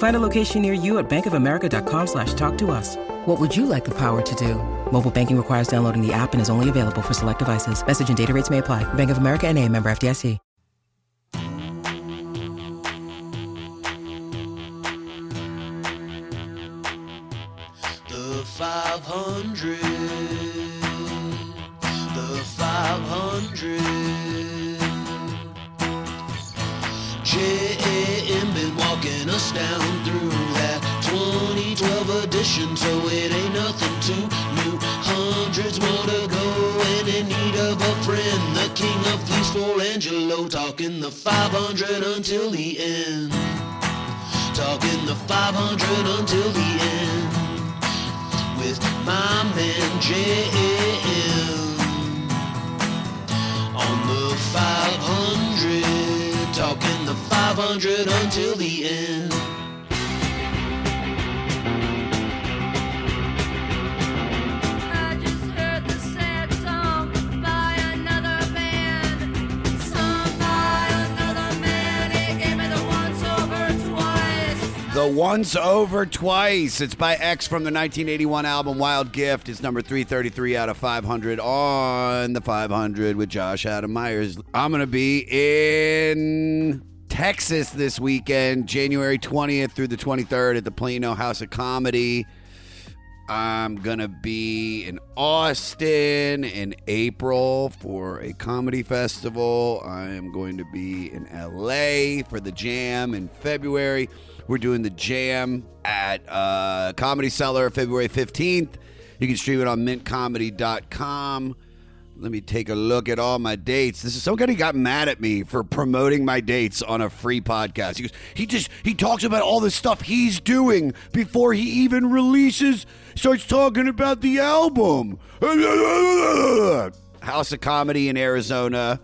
Find a location near you at bankofamerica.com slash talk to us. What would you like the power to do? Mobile banking requires downloading the app and is only available for select devices. Message and data rates may apply. Bank of America and a member FDIC. The 500. The 500. JM been walking us down through that 2012 edition, so it ain't nothing too new. Hundreds more to go, and in need of a friend. The king of fleece for Angelo, talking the 500 until the end. Talking the 500 until the end with my man JM on the 500, talking the 500 until the end. I just heard the sad song by another band, sung by another man. He gave me the once over twice. The Once Over Twice. It's by X from the 1981 album Wild Gift. It's number 333 out of 500 on the 500 with Josh Adam Meyers. I'm going to be in Texas this weekend, January 20th through the 23rd at the Plano House of Comedy. I'm going to be in Austin in April for a comedy festival. I am going to be in LA for the Jam in February. We're doing the Jam at uh, Comedy Cellar February 15th. You can stream it on mintcomedy.com. Let me take a look at all my dates. This is somebody got mad at me for promoting my dates on a free podcast. He goes, he just he talks about all the stuff he's doing before he even releases, starts talking about the album. House of Comedy in Arizona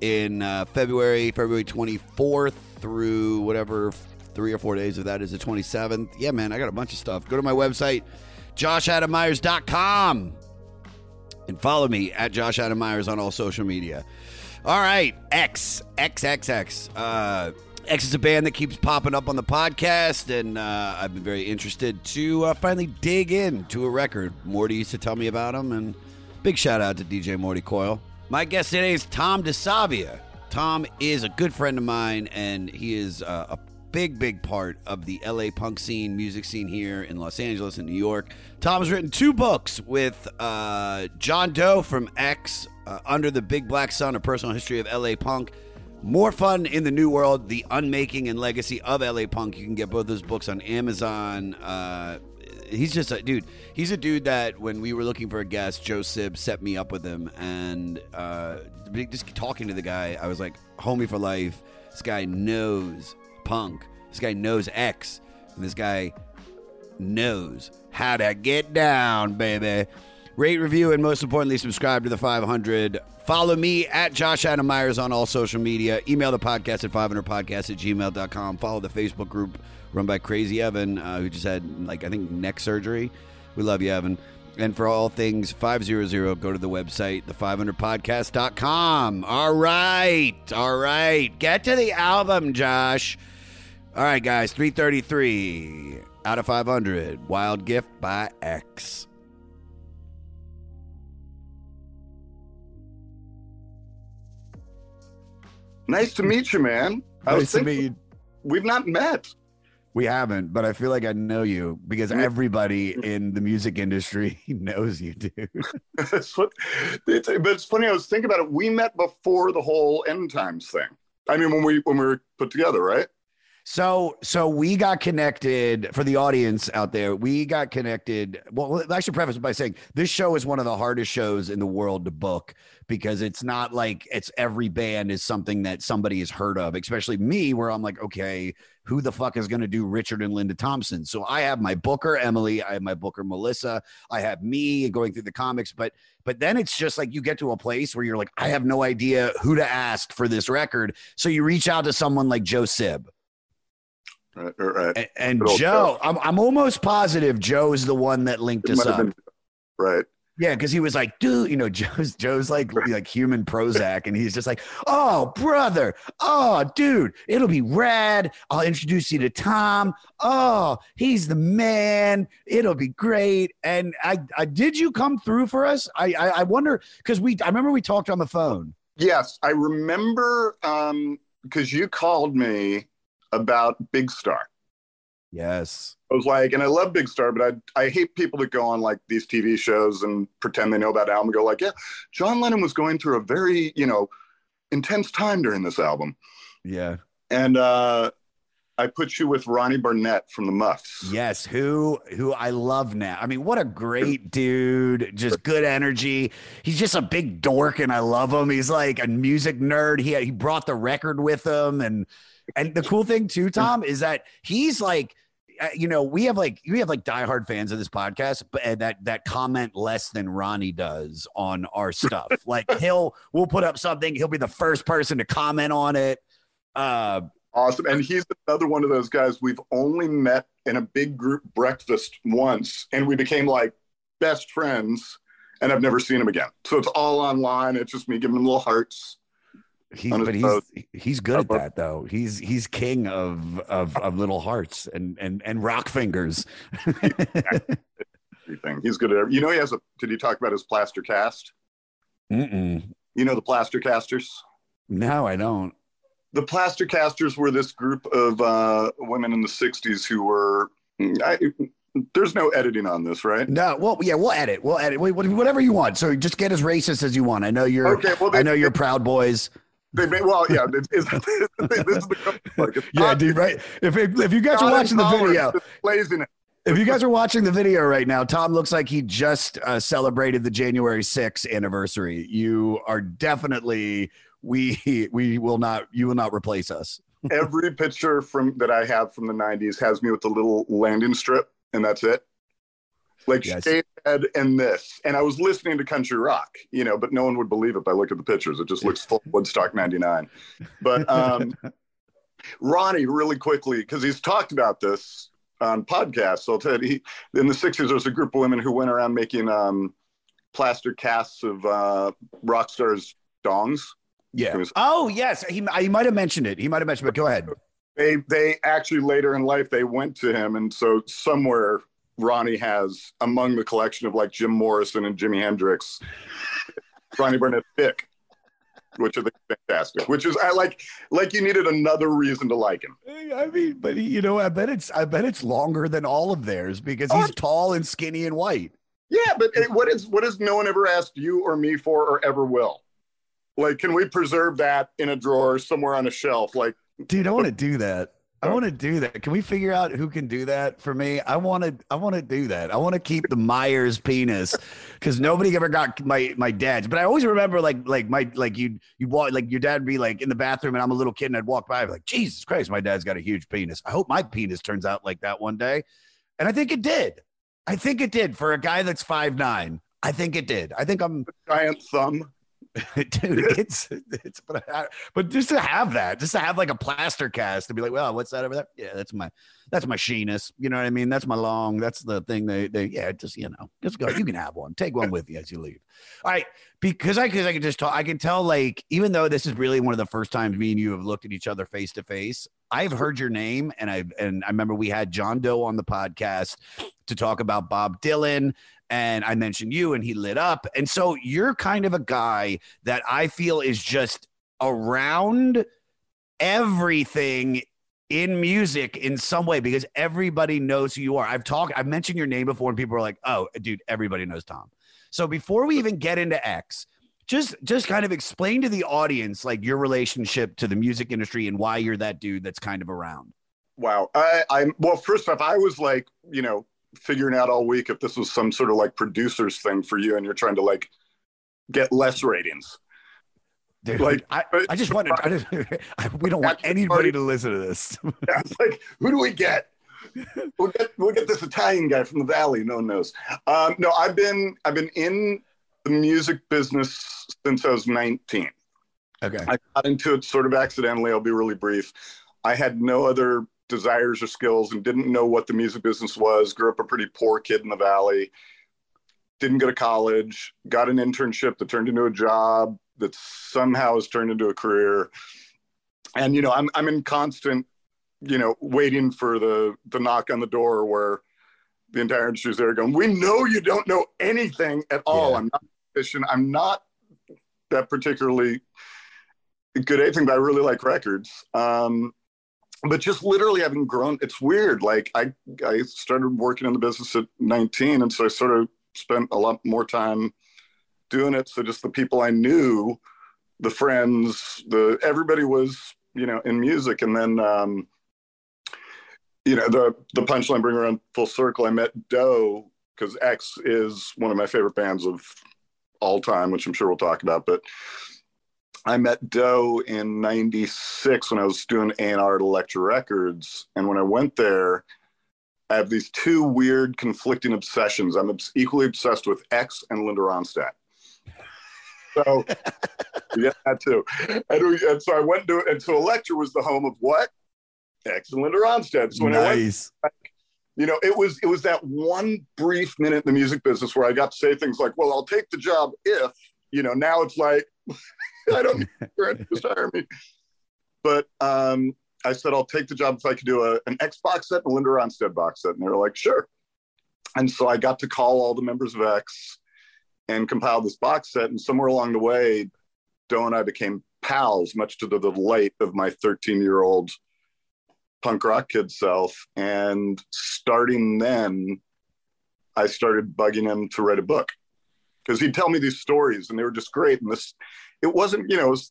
in uh, February, February 24th through whatever three or four days of that is the 27th. Yeah, man, I got a bunch of stuff. Go to my website, joshadammeyers.com and follow me at Josh Adam Meyers on all social media. All right, X X X X. Uh, X is a band that keeps popping up on the podcast, and uh, I've been very interested to uh, finally dig into a record. Morty used to tell me about them, and big shout out to DJ Morty Coyle. My guest today is Tom DeSavia. Tom is a good friend of mine, and he is uh, a big, big part of the LA punk scene, music scene here in Los Angeles and New York. Tom has written two books with uh, John Doe from X, uh, Under the Big Black Sun, A Personal History of LA Punk. More Fun in the New World, The Unmaking and Legacy of LA Punk. You can get both those books on Amazon. Uh, he's just a dude. He's a dude that when we were looking for a guest, Joe Sib set me up with him. And uh, just talking to the guy, I was like, homie for life. This guy knows punk. This guy knows X. And this guy knows how to get down, baby. Rate, review, and most importantly, subscribe to the 500. Follow me at Josh Adam Meyers on all social media. Email the podcast at 500podcast at gmail.com. Follow the Facebook group run by Crazy Evan, uh, who just had, like, I think neck surgery. We love you, Evan. And for all things 500, go to the website, the500podcast.com. All right. All right. Get to the album, Josh. All right, guys. 333 out of 500. Wild Gift by X. Nice to meet you, man. I Nice was to meet you. We've not met. We haven't, but I feel like I know you because everybody in the music industry knows you, dude. It's, but it's funny. I was thinking about it. We met before the whole end times thing. I mean, when we when we were put together, right? So, so we got connected for the audience out there. We got connected. Well, I should preface it by saying this show is one of the hardest shows in the world to book because it's not like it's every band is something that somebody has heard of, especially me, where I'm like, okay, who the fuck is going to do Richard and Linda Thompson? So I have my booker, Emily. I have my booker, Melissa. I have me going through the comics, but but then it's just like you get to a place where you're like, I have no idea who to ask for this record. So you reach out to someone like Joe Sib. Right, right. And, and Good Joe, I'm, I'm almost positive Joe is the one that linked It us up. been- right. Yeah, because he was like, dude, you know, Joe's Joe's like like human Prozac, and he's just like, oh, brother, oh, dude, it'll be rad. I'll introduce you to Tom. Oh, he's the man. It'll be great. And I, I did you come through for us? I, I, I wonder because we, I remember we talked on the phone. Yes, I remember um because you called me about Big Star. Yes. I was like, and I love Big Star, but I I hate people that go on like these TV shows and pretend they know about album and go like, yeah, John Lennon was going through a very you know intense time during this album, Yeah. and uh, I put you with Ronnie Barnett from the Muffs. Yes, who who I love now. I mean, what a great dude, just good energy. He's just a big dork and I love him. He's like a music nerd. He he brought the record with him and and the cool thing too, Tom, is that he's like uh, you know, we have like we have like diehard fans of this podcast, but that that comment less than Ronnie does on our stuff. like he'll we'll put up something, he'll be the first person to comment on it. Uh Awesome. And he's another one of those guys we've only met in a big group breakfast once, and we became like best friends, and I've never seen him again. So it's all online. It's just me giving him little hearts. He's but he's boat. he's good at that though. He's he's king of of of little hearts and and and rock fingers. Everything. He's good at every, You know, he has a, did he talk about his plaster cast? Mm-mm. You know, the plaster casters? No, I don't. The plaster casters were this group of uh, women in the 60s who were, I, there's no editing on this, right? No, well, yeah, we'll edit. We'll edit. Whatever you want. So just get as racist as you want. I know you're. Okay, well, I know you're proud boys. They may, well, yeah, it's, this is the like, Yeah, not- dude. Right. If if, if you guys are watching the video, if you guys are watching the video right now, Tom looks like he just uh, celebrated the January 6th anniversary. You are definitely we we will not you will not replace us. every picture from that I have from the '90s has me with the little landing strip, and that's it. Like Yes. shaved head and this, and I was listening to country rock, you know, but no one would believe it by looking at the pictures. It just looks full Woodstock '99. But um, Ronnie, really quickly, because he's talked about this on podcasts. So I'll tell you, he, in the '60s, there was a group of women who went around making um, plaster casts of uh, rock stars' dongs. Yeah. Was- Oh yes, he he might have mentioned it. He might have mentioned, but go ahead. they they actually later in life they went to him and so somewhere ronnie has among the collection of like jim morrison and jimi hendrix ronnie barnett Thick, which are is fantastic which is i like like you needed another reason to like him I mean, but you know, I bet it's I bet it's longer than all of theirs because he's tall and skinny and white. yeah but what is what has no one ever asked you or me for or ever will like can we preserve that in a drawer somewhere on a shelf like Dude, I want to do that. I want to do that. Can we figure out who can do that for me? I want to. I want to do that. I want to keep the Meyers penis because nobody ever got my my dad's. But I always remember like like my like you you walk like your dad would be like in the bathroom and I'm a little kid and I'd walk by I'd be like Jesus Christ, my dad's got a huge penis. I hope my penis turns out like that one day, and I think it did. I think it did for a guy that's five nine. I think it did. I think I'm giant thumb dude it's it's but, I, but just to have that just to have like a plaster cast to be like well what's that over there? Yeah that's my that's my sheenus you know what i mean? That's my long that's the thing they they yeah just you know just go you can have one take one with you as you leave. All right because i because i can just talk i can tell like even though this is really one of the first times me and you have looked at each other face to face i've heard your name and i've and i remember we had john doe on the podcast to talk about bob dylan and I mentioned you and he lit up. And so you're kind of a guy that I feel is just around everything in music in some way because everybody knows who you are. I've talked, I've mentioned your name before, and people are like, "Oh, dude, everybody knows Tom." So before we even get into X, just just kind of explain to the audience like your relationship to the music industry and why you're that dude that's kind of around. Wow. I, I'm well. First off, I was like, you know, figuring out all week if this was some sort of like producers thing for you, and you're trying to like get less ratings. Dude, Like- I, I just wanted, I just, we don't want anybody party. to listen to this. Yeah, it's like, who do we get? We'll get we'll get this Italian guy from the valley. No one knows. Um, no, I've been I've been in the music business since I was 19. okay. I got into it sort of accidentally. I'll be really brief. I had no other desires or skills and didn't know what the music business was. Grew up a pretty poor kid in the valley. Didn't go to college. Got an internship that turned into a job that somehow has turned into a career. And you know, I'm I'm in constant, you know, waiting for the the knock on the door where the entire industry's there going, we know you don't know anything at all. Yeah. I'm not efficient. I'm not that particularly good at anything, but I really like records. Um, but just literally having grown, it's weird. Like I, I started working in the business at 19, and so I sort of spent a lot more time doing it. So just the people I knew, the friends, the everybody was, you know, in music, and then. Um, you know the the punchline bring around full circle. I met Doe because X is one of my favorite bands of all time, which I'm sure we'll talk about. But I met Doe in '96 when I was doing A&R at Elektra Records, and when I went there, I have these two weird conflicting obsessions. I'm equally obsessed with X and Linda Ronstadt. So yeah, that too. And, we, and so I went to and so Elektra was the home of what? X and Linda Ronstadt. So when I went nice. you know it was it was that one brief minute in the music business where i got to say things like well i'll take the job if you know now it's like i don't just hire me but um i said i'll take the job if i could do a, an x box set and a linda ronstadt box set and they were like sure and so i got to call all the members of x and compile this box set and somewhere along the way doe and i became pals much to the delight of my 13 year old punk rock kid self. And starting then, I started bugging him to write a book because he'd tell me these stories and they were just great. And this, it wasn't, you know, it was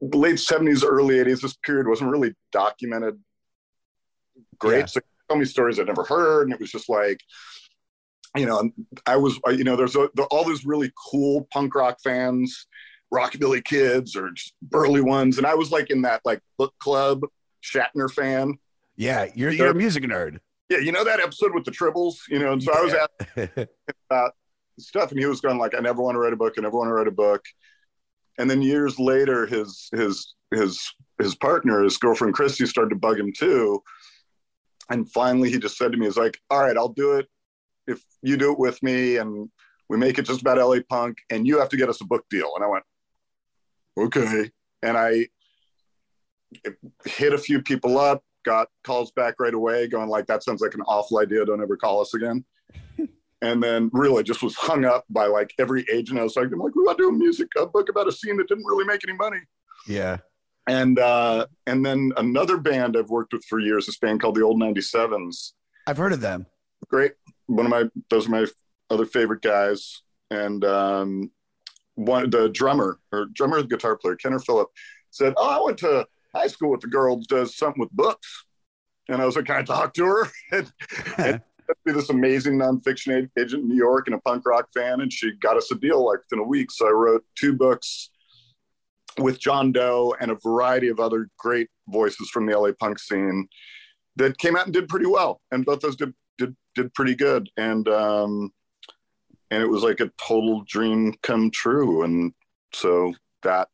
late 70s, early 80s. This period wasn't really documented great. Yeah. So tell me stories I'd never heard. And it was just like, you know, I was, uh, you know, there's a, the, all those really cool punk rock fans, rockabilly kids or just burly ones. And I was like in that like book club Shatner fan. Yeah, you're you're a music nerd. Yeah, you know that episode with the tribbles, you know, and so I was asking about stuff, and he was going like, "I never want to write a book. I never want to write a book." And then years later, his his his his partner, his girlfriend Christy, started to bug him too. And finally, he just said to me, "He's like, all right, I'll do it if you do it with me, and we make it just about LA punk, and you have to get us a book deal." And I went, "Okay." And I hit a few people up, got calls back right away, going like, "That sounds like an awful idea. Don't ever call us again." and then really just was hung up by like every agent. I was like, "I'm like, we want to do a music a book about a scene that didn't really make any money." Yeah. And uh, and then another band I've worked with for years, this band called the Old 97s. I've heard of them. Great, one of my those are my other favorite guys. And um, one the drummer or drummer, the guitar player, Kenner Phillip, said, "Oh, I went to high school with the girl does something with books." And I was like, "Can I talk to her?" and, and be this amazing nonfiction agent in New York and a punk rock fan, and she got us a deal like within a week. So I wrote two books with John Doe and a variety of other great voices from the LA punk scene that came out and did pretty well, and both those did did did pretty good, and um, and it was like a total dream come true, and so that,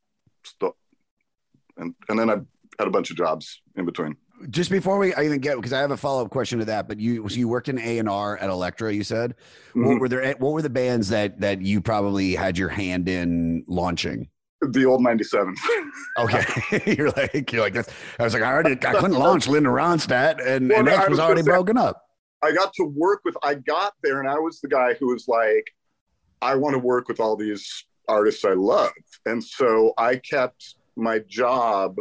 and and then I had a bunch of jobs in between. Just before we I even get because I have a follow up question to that, but you so you worked in A and R at Elektra, you said. What Mhm. were there? What were the bands that that you probably had your hand in launching? The old '97. Okay, you're like you're like. I was like I already I couldn't launch Linda Ronstadt, and, Well, and X was was already broken up. I got to work with, I got there and I was the guy who was like, I want to work with all these artists I love. And so I kept my job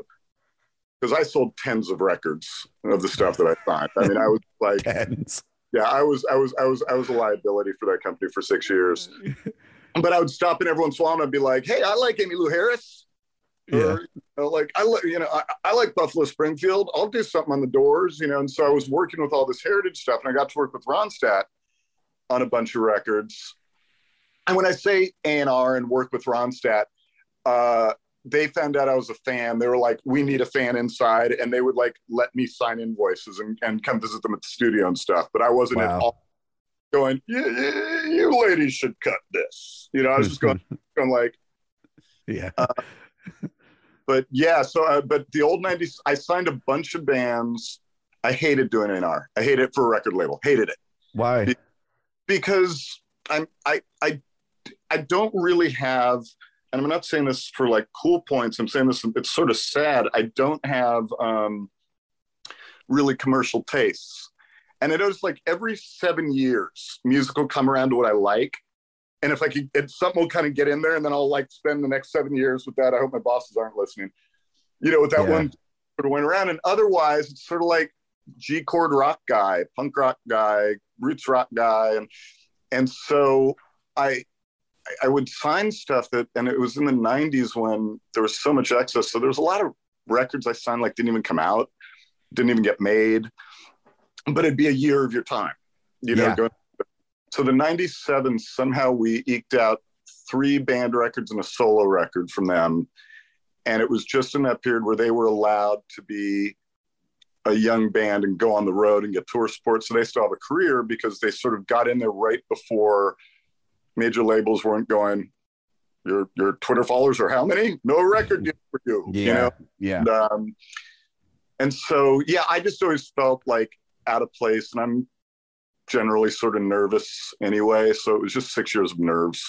because I sold tens of records of the stuff that I signed. I mean, I was like, Tens. yeah, I was, I was, I was, I was a liability for that company for six years. But I would stop in every once in a while and I'd be like, hey, I like Emmylou Harris. Yeah. Or, you know, like I like, you know, I, I like Buffalo Springfield. I'll do something on the doors, you know. And so I was working with all this heritage stuff, and I got to work with Ronstadt on a bunch of records. And when I say A and R and work with Ronstadt, uh, they found out I was a fan. They were like, "We need a fan inside," and they would like let me sign invoices and, and come visit them at the studio and stuff. But I wasn't at all going, "You, you you ladies should cut this." You know, I was just going, going like, Yeah. but yeah. So, uh, but the old '90s, I signed a bunch of bands. I hated doing A&R. I hated it for a record label. Hated it. Why? because I'm I I I don't really have, and I'm not saying this for like cool points. I'm saying this. It's sort of sad. I don't have um, really commercial tastes, and it is like every seven years, music will come around to what I like. And if I could, and something will kind of get in there, and then I'll like spend the next seven years with that. I hope my bosses aren't listening. You know, with that Yeah. one sort of went around, and otherwise, it's sort of like G chord rock guy, punk rock guy, roots rock guy, and and so I I would sign stuff that, and it was in the '90s when there was so much excess. So there was a lot of records I signed like didn't even come out, didn't even get made, but it'd be a year of your time, you know. Yeah. Going, so the '97 somehow we eked out three band records and a solo record from them, and it was just in that period where they were allowed to be a young band and go on the road and get tour support. So they still have a career because they sort of got in there right before major labels weren't going. Your your Twitter followers are how many? No record deal for you. Yeah. You know. Yeah. And, um, and so yeah, I just always felt like out of place, and I'm generally sort of nervous anyway. So it was just six years of nerves.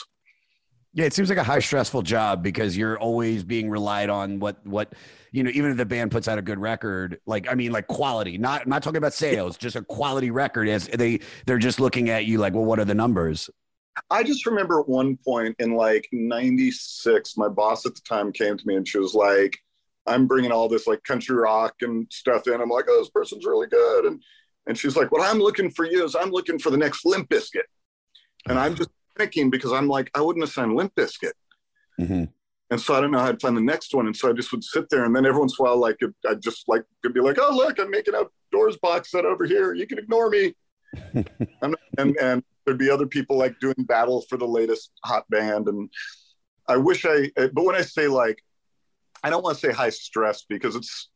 Yeah, it seems like a high stressful job because you're always being relied on what what you know, even if the band puts out a good record, like I mean like quality, not I'm not talking about sales, just a quality record as they they're just looking at you like, well, what are the numbers? I just remember at one point in like 96, my boss at the time came to me and she was like, I'm bringing all this like country rock and stuff in. I'm like, oh, this person's really good. And, and she's like, what I'm looking for you is I'm looking for the next Limp Bizkit. And I'm just panicking because I'm like, I wouldn't assign Limp Bizkit. Mhm. And so I don't know how to find the next one. And so I just would sit there and then every once in a while, like I'd just like, could be like, oh, look, I'm making a doors box set over here. You can ignore me. I'm and, and there'd be other people like doing battle for the latest hot band. And I wish I, but when I say like, I don't want to say high stress because it's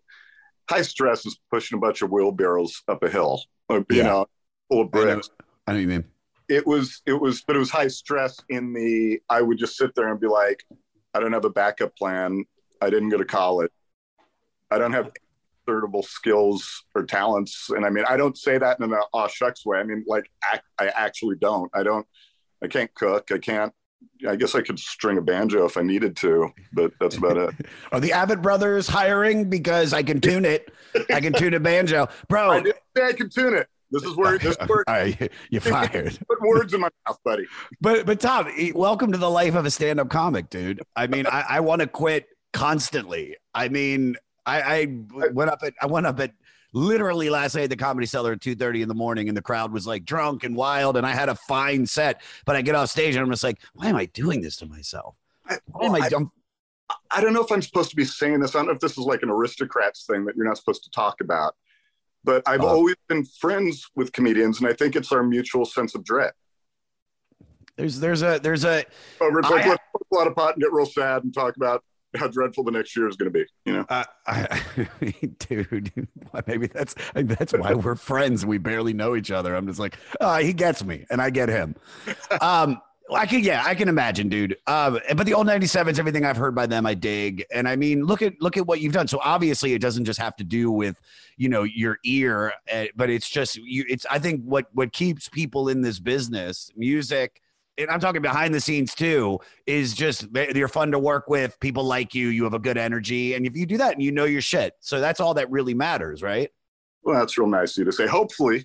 high stress is pushing a bunch of wheelbarrows up a hill, or, you Yeah. know, full of I know, bricks. I know what you mean. It was, it was, but it was high stress in the, I would just sit there and be like, I don't have a backup plan. I didn't go to college. I don't have skills or talents. And I mean, I don't say that in an aw shucks way. I mean, like, I, I actually don't. I don't, I can't cook. I can't, I guess I could string a banjo if I needed to, but that's about it. Are the Avett brothers hiring because I can tune it? I can tune a banjo, bro. I didn't say I could tune it. This is where, this is where, you're fired. put words in my mouth, buddy. But but Tom, welcome to the life of a stand-up comic, dude. I mean, I, I want to quit constantly. I mean, I, I went up at I went up at literally last night at the comedy cellar at 2:30 in the morning, and the crowd was like drunk and wild, and I had a fine set. But I get off stage and I'm just like, why am I doing this to myself? I, Why am I, I, dumb? I don't know if I'm supposed to be saying this. I don't know if this is like an aristocrats thing that you're not supposed to talk about. But I've Uh. always been friends with comedians, and I think it's our mutual sense of dread. There's there's a there's a Over it's like I- let's a lot of pot and get real sad and talk about how dreadful the next year is going to be. You know, Uh, I, dude, maybe that's that's why we're friends. We barely know each other. I'm just like, oh, he gets me, and I get him. Um, I can, yeah, I can imagine, dude. Um, but the old '97s, everything I've heard by them, I dig. And I mean, look at look at what you've done. So obviously, it doesn't just have to do with you know your ear, uh, but it's just you. It's I think what what keeps people in this business, music. And I'm talking behind the scenes too, is just you're fun to work with. People like you. You have a good energy. And if you do that and you know your shit, so that's all that really matters, right? well, that's real nice of you to say. Hopefully,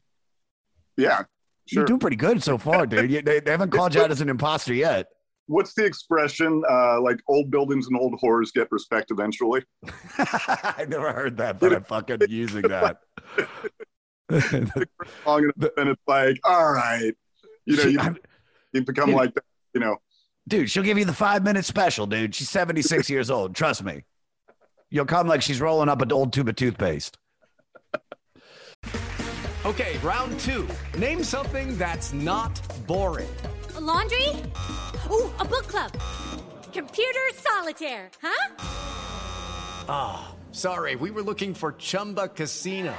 yeah, You're doing pretty good so far, dude. You, they, they haven't called you out as an imposter yet. what's the expression? Uh, like old buildings and old whores get respect eventually. I never heard that, but I'm fucking using that. Long enough, and it's like, all right, you know, you, you become Dude. like that. You know, dude, she'll give you the five minute special, dude. She's 76 years old. Trust me. You'll come like she's rolling up an old tube of toothpaste. Okay, round two. Name something that's not boring. A laundry? Ooh, a book club. Computer solitaire, huh? Ah, sorry, we were looking for Chumba Casino.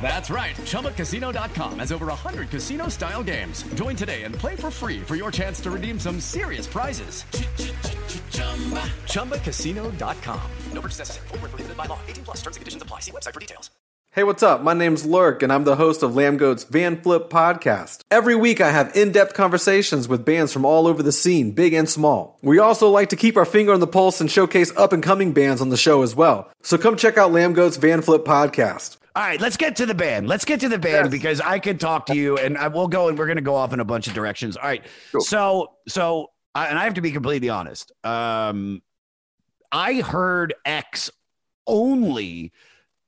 That's right. ChumbaCasino.com has over 100 casino style games. Join today and play for free for your chance to redeem some serious prizes. ChumbaCasino.com. No purchase necessary. Void where prohibited by law. 18 plus terms and conditions apply. See website for details. Hey, what's up? My name's Lurk, and I'm the host of Lambgoat's Van Flip podcast. Every week, I have in depth conversations with bands from all over the scene, big and small. We also like to keep our finger on the pulse and showcase up and coming bands on the show as well. So come check out Lambgoat's Van Flip podcast. All right, let's get to the band. Let's get to the band Yes. because I could talk to you, and I will go, and we're going to go off in a bunch of directions. All right, Cool. so so, I, and I have to be completely honest. Um, I heard X only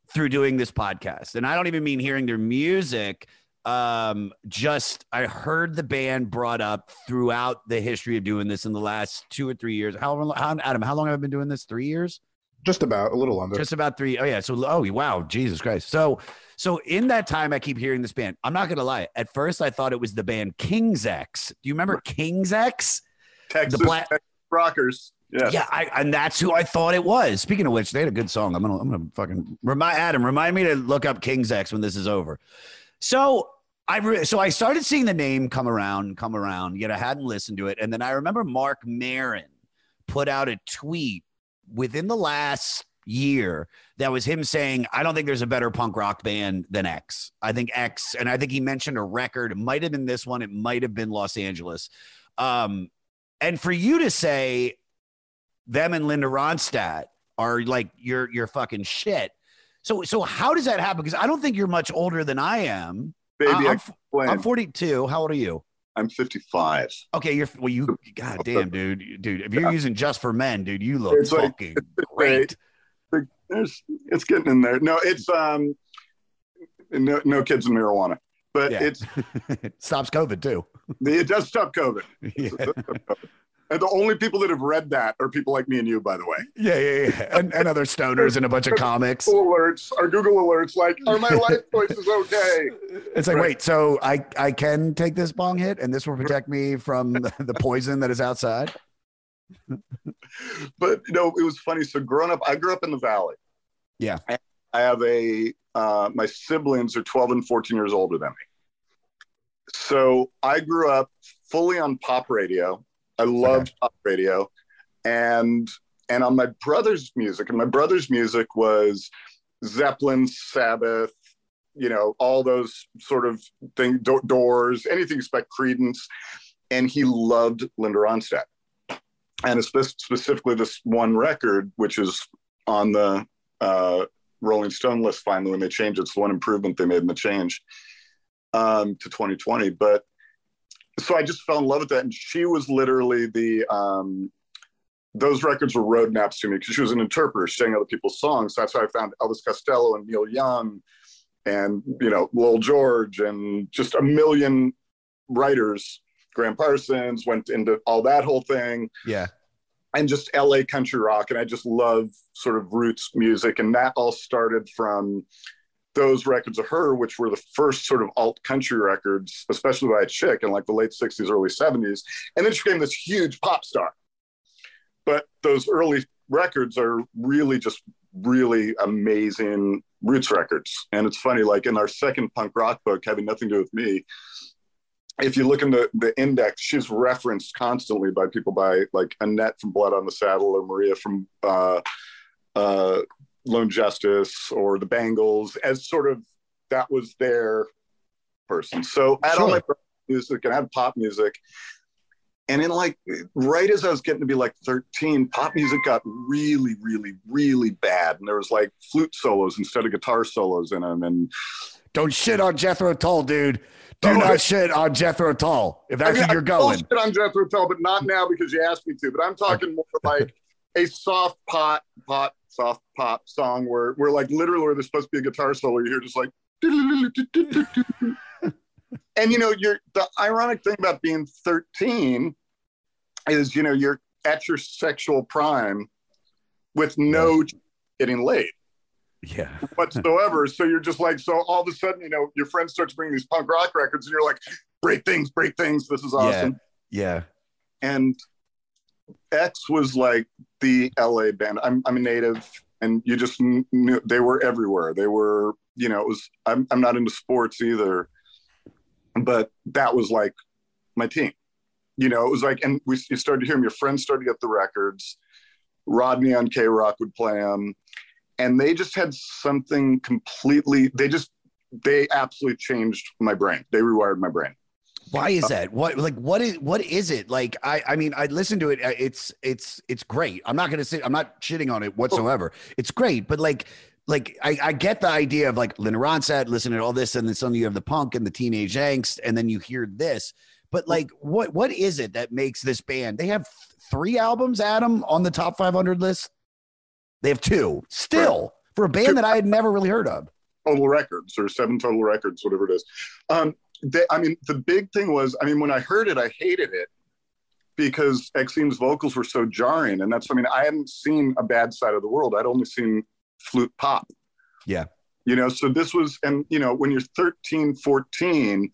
through doing this podcast, and I don't even mean hearing their music. Um, just I heard the band brought up throughout the history of doing this in the last two or three years. How, how Adam? How long have I been doing this? Three years. Just about a little under. Just about three. Oh yeah. So oh wow, Jesus Christ. So so in that time, I keep hearing this band. I'm not gonna lie. At first, I thought it was the band King's X. Do you remember King's X? Texas, black- Texas rockers. Yeah. Yeah, I, and that's who I thought it was. Speaking of which, they had a good song. I'm gonna I'm gonna fucking remind Adam. Remind me to look up King's X when this is over. So I re- so I started seeing the name come around, come around. Yet I hadn't listened to it, and then I remember Marc Maron put out a tweet within the last year that was him saying, I don't think there's a better punk rock band than X. I think X, and I think he mentioned a record. It might have been this one, it might have been Los Angeles. Um, and for you to say them and Linda Ronstadt are like your your fucking shit. So so how does that happen? Because I don't think you're much older than I am. Baby, I- I'm. I'm 42. How old are you? I'm 55. Okay, you're well. You god damn, dude, dude. If you're using just for men, dude, you look It's like- fucking great. There's, it's getting in there. No, it's um, no, no kids and marijuana, but Yeah. it's Stops COVID too. it does stop COVID. Yeah, And the only people that have read that are people like me and you, by the way. yeah, yeah, yeah. And, and other stoners and a bunch of comics. Google alerts, our Google alerts, like, are my life choices okay? It's like, Right. wait, so I I can take this bong hit, and this will protect me from the, the poison that is outside. But you know, it was funny. So growing up, I grew up in the valley. Yeah. And I have a uh, my siblings are 12 and 14 years older than me. So I grew up fully on pop radio. I loved pop radio, and and on my brother's music. And my brother's music was Zeppelin, Sabbath, you know, all those sort of thing, do- doors, anything except Creedence. And he loved Linda Ronstadt and it's this, specifically this one record, which is on the uh, Rolling Stone list finally when they changed. It's one improvement they made in the change um, to 2020. But so I just fell in love with that. And she was literally the, um, those records were roadmaps to me because she was an interpreter sang other people's songs. So That's how I found Elvis Costello and Neil Young and, you know, Lowell George and just a million writers. Gram Parsons went into all that whole thing Yeah. And just LA country rock. And I just love sort of roots music. And that all started from those records of her, which were the first sort of alt country records, especially by a chick in like the late 60s, early 70s. And then she became this huge pop star. But those early records are really just really amazing roots records. And it's funny, like in our second punk rock book, having nothing to do with me, if you look in the, the index, she's referenced constantly by people by like Annette from Blood on the Saddle or Maria from uh, uh, Lone Justice or the Bangles as sort of that was their person. So I had all Sure. my rock music and I had pop music. And in like right as I was getting to be like 13, pop music got really, really, really bad. And there was like flute solos instead of guitar solos in them. And Don't shit on Jethro Tull, dude. Do Oh, not shit on Jethro Tull if that's I mean, where you're going. shit on Jethro Tull, but not now because you asked me to. But I'm talking more like a soft pop, pop, soft pop song where, where like literally where there's supposed to be a guitar solo, you hear just like. and you know, you're the ironic thing about being 13 is you know you're at your sexual prime with no getting laid Yeah. whatsoever. so you're just like, so all of a sudden, you know, your friends start bringing these punk rock records, and you're like, break things, break things. This is awesome. Yeah. And X was like the LA band. I'm I'm a native, and you just knew they were everywhere. They were, you know, it was. I'm I'm not into sports either, but that was like my team. You know, it was like, and we you started to hear them. Your friends started to get the records. Rodney on KROQ would play them, and they just had something completely. They just they absolutely changed my brain. They rewired my brain. Why is that? What like what is what is it? Like I I mean I listen to it. uh, It's it's it's great. I'm not gonna say I'm not shitting on it whatsoever. It's great, but like like I, I get the idea of like Linda Ronstadt, listening to all this, and then suddenly you have the punk and the teenage angst, and then you hear this. But like, what what is it that makes this band? They have three albums, Adam, on the top 500 list. They have two still for a band that I had never really heard of. total records or seven total records, whatever it is. Um, they, I mean, the big thing was, I mean, when I heard it, I hated it because Exene's vocals were so jarring. And that's, I mean, I hadn't seen a bad side of the world. I'd only seen flute pop. Yeah. You know, so this was, and, you know, when you're 13, 14,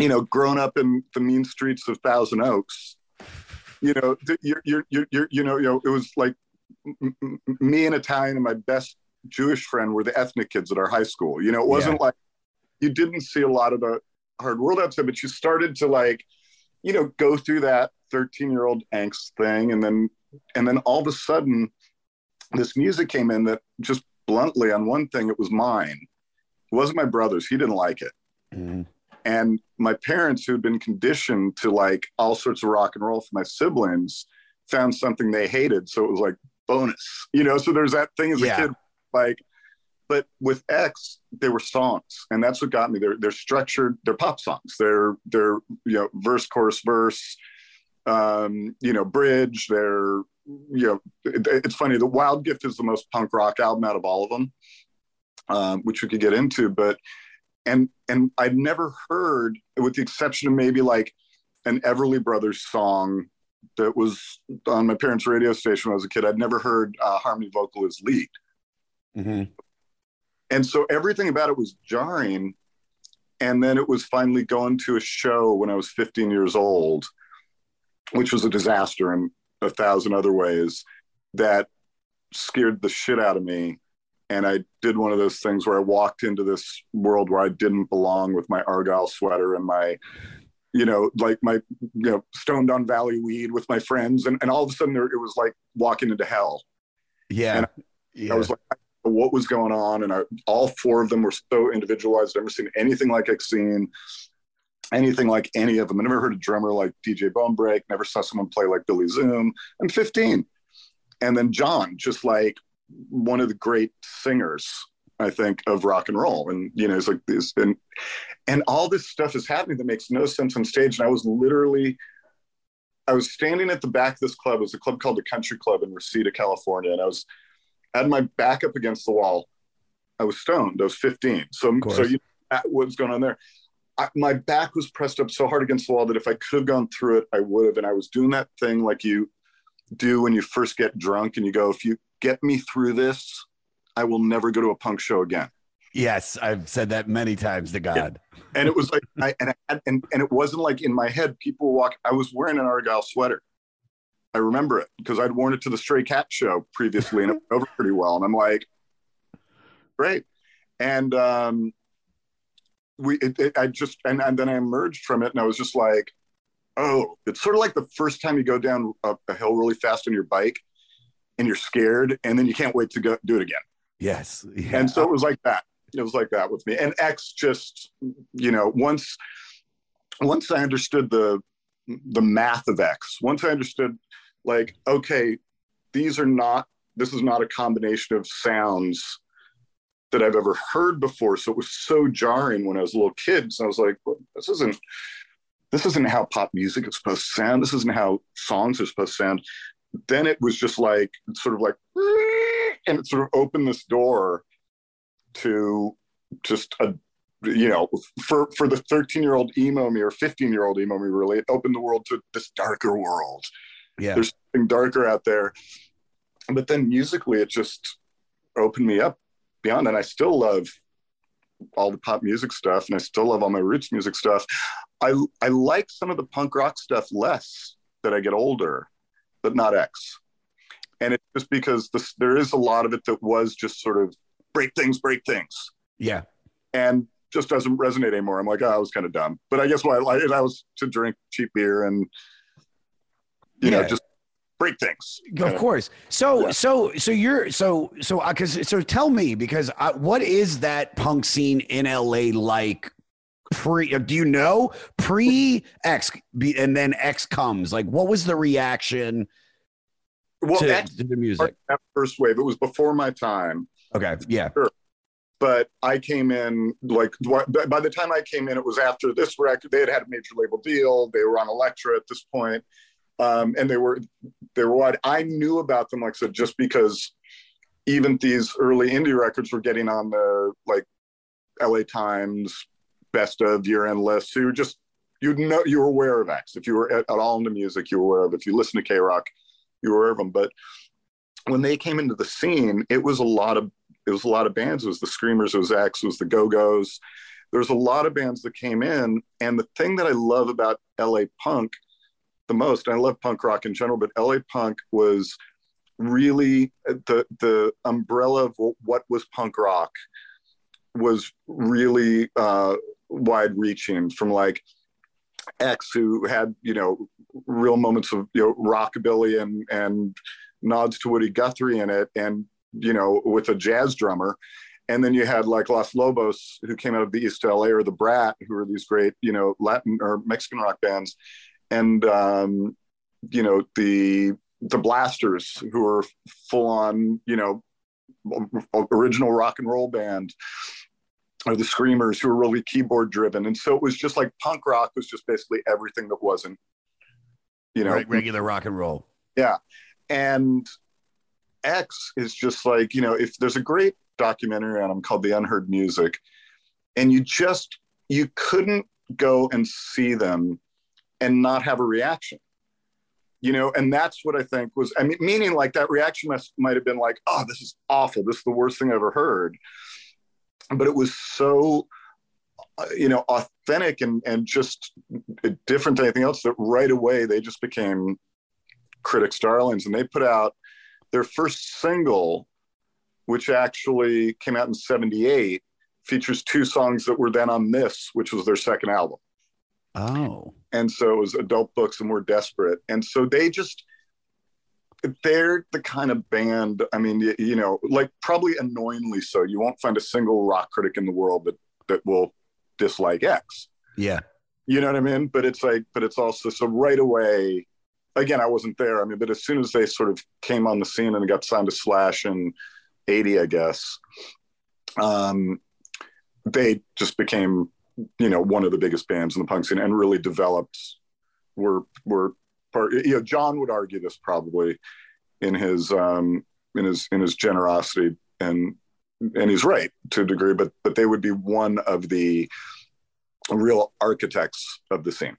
you know, grown up in the mean streets of Thousand Oaks, you know, you're, you're, you're, you're you know, you know, it was like m- me and Italian and my best Jewish friend were the ethnic kids at our high school. You know, it wasn't like you didn't see a lot of the hard world outside, but you started to like, you know, go through that 13 year old angst thing. And then, and then all of a sudden, this music came in that just bluntly on one thing, it was mine. It wasn't my brother's. He didn't like it. Mm-hmm. And my parents, who had been conditioned to like all sorts of rock and roll for my siblings, found something they hated. So it was like bonus, you know? So there's that thing as Yeah. a kid, like, but with X, they were songs, and that's what got me. They're they're structured. They're pop songs. They're they're you know verse, chorus, verse, um, you know bridge. They're you know it, it's funny. The Wild Gift is the most punk rock album out of all of them, um, which we could get into. But and and I'd never heard, with the exception of maybe like an Everly Brothers song that was on my parents' radio station when I was a kid. I'd never heard uh, harmony vocalist lead. And so everything about it was jarring. And then it was finally going to a show when i was 15 years old which was a disaster in a thousand other ways that scared the shit out of me. And i did one of those things where i walked into this world where i didn't belong with my argyle sweater and my you know like my you know stoned on valley weed with my friends and, and all of a sudden there, it was like walking into hell Yeah. And yeah. I was like, what was going on? And I, all four of them were so individualized. I've never seen anything like Exene, anything like any of them. I never heard a drummer like DJ Bonebrake, never saw someone play like Billy Zoom. I'm 15. And then John, just like one of the great singers, I think, of rock and roll. And, you know, it's like this, and, and all this stuff is happening that makes no sense on stage. And I was literally, I was standing at the back of this club. It was a club called the Country Club in Reseda, California. And I was, had my back up against the wall. I was stoned. I was 15. So, so you know what was going on there. I, my back was pressed up so hard against the wall that if I could have gone through it, I would have. And I was doing that thing like you do when you first get drunk and you go, if you get me through this, I will never go to a punk show again. yes, I've said that many times to God. And it was like, I, and, I, and, and it wasn't like in my head, people walk. I was wearing an Argyle sweater. I remember it because I'd worn it to the Stray Cat show previously and it went over pretty well. And I'm like, great. And um, we, it, it, I just, and, and then I emerged from it and I was just like, oh, it's sort of like the first time you go down a, a hill really fast on your bike and you're scared and then you can't wait to go do it again. Yes. Yeah. And so it was like that. It was like that with me. And X just, you know, once once I understood the the math of X, once I understood like, okay, these are not this is not a combination of sounds that I've ever heard before. So it was so jarring when I was a little kid. So I was like, well, this isn't this isn't how pop music is supposed to sound. This isn't how songs are supposed to sound. Then it was just like sort of like and it sort of opened this door to just a you know for for the 13 year old emo me or 15 year old emo me really it opened the world to this darker world. Yeah. there's something darker out there. But then musically it just opened me up beyond that And i still love all the pop music stuff and i still love all my roots music stuff. I i like some of the punk rock stuff less that i get older but not x and it's just because this, there is a lot of it that was just sort of break things break things Yeah. and just doesn't resonate anymore. I'm like, oh, I was kind of dumb. But I guess what I like, I was to drink cheap beer and, you know, just break things. Of course. So, Yeah. so, so you're so, so, I because, so tell me, because I, what is that punk scene in LA like? Pre, uh, do you know pre X and then X comes? Like, what was the reaction Well, to, to the music? that first wave, it was before my time, Okay. Yeah. Sure. but I came in like by the time I came in, it was after this record. They had had a major label deal. They were on Elektra at this point, um, and they were they were wide. I knew about them, like I said, just because even these early indie records were getting on the like LA Times best of year end lists. So you were just you'd know you were aware of X if you were at, at all into music. You were aware of. If you listen to KROQ, you were aware of them. But when they came into the scene, it was a lot of it was a lot of bands. It was the Screamers, it was X, it was the Go Go's. There's a lot of bands that came in, and the thing that I love about LA punk the most, and I love punk rock in general, but LA punk was really the the umbrella of what was punk rock was really uh, wide reaching from like X who had you know real moments of you know rockabilly and and nods to Woody Guthrie in it and you know with a jazz drummer. And then you had like Los Lobos who came out of the East LA or the Brat who were these great you know Latin or Mexican rock bands. And um, you know the the Blasters who were full on you know original rock and roll band or the screamers who were really keyboard driven. And so it was just like punk rock was just basically everything that wasn't you know. Regular rock and roll. yeah. And x is just like you know if there's a great documentary on them called the unheard music and you just you couldn't go and see them and not have a reaction. You know and that's what i think was i mean meaning like that reaction must, might have been like oh this is awful. This is the worst thing i ever heard but it was so uh, you know authentic and and just different than anything else that right away they just became critics darlings and they put out their first single which actually came out in 78 features two songs that were then on this which was their second album. Oh. and so it was adult books and we're desperate. And so they just they're the kind of band i mean you, you know like probably annoyingly so. You won't find a single rock critic in the world that that will dislike x. Yeah. you know what i mean? But it's like but it's also so right away again i wasn't there. I mean but as soon as they sort of came on the scene and got signed to slash in 80 i guess um they just became you know one of the biggest bands in the punk scene and really developed were were part you know john would argue this probably in his um in his in his generosity and and he's right to a degree but but they would be one of the real architects of the scene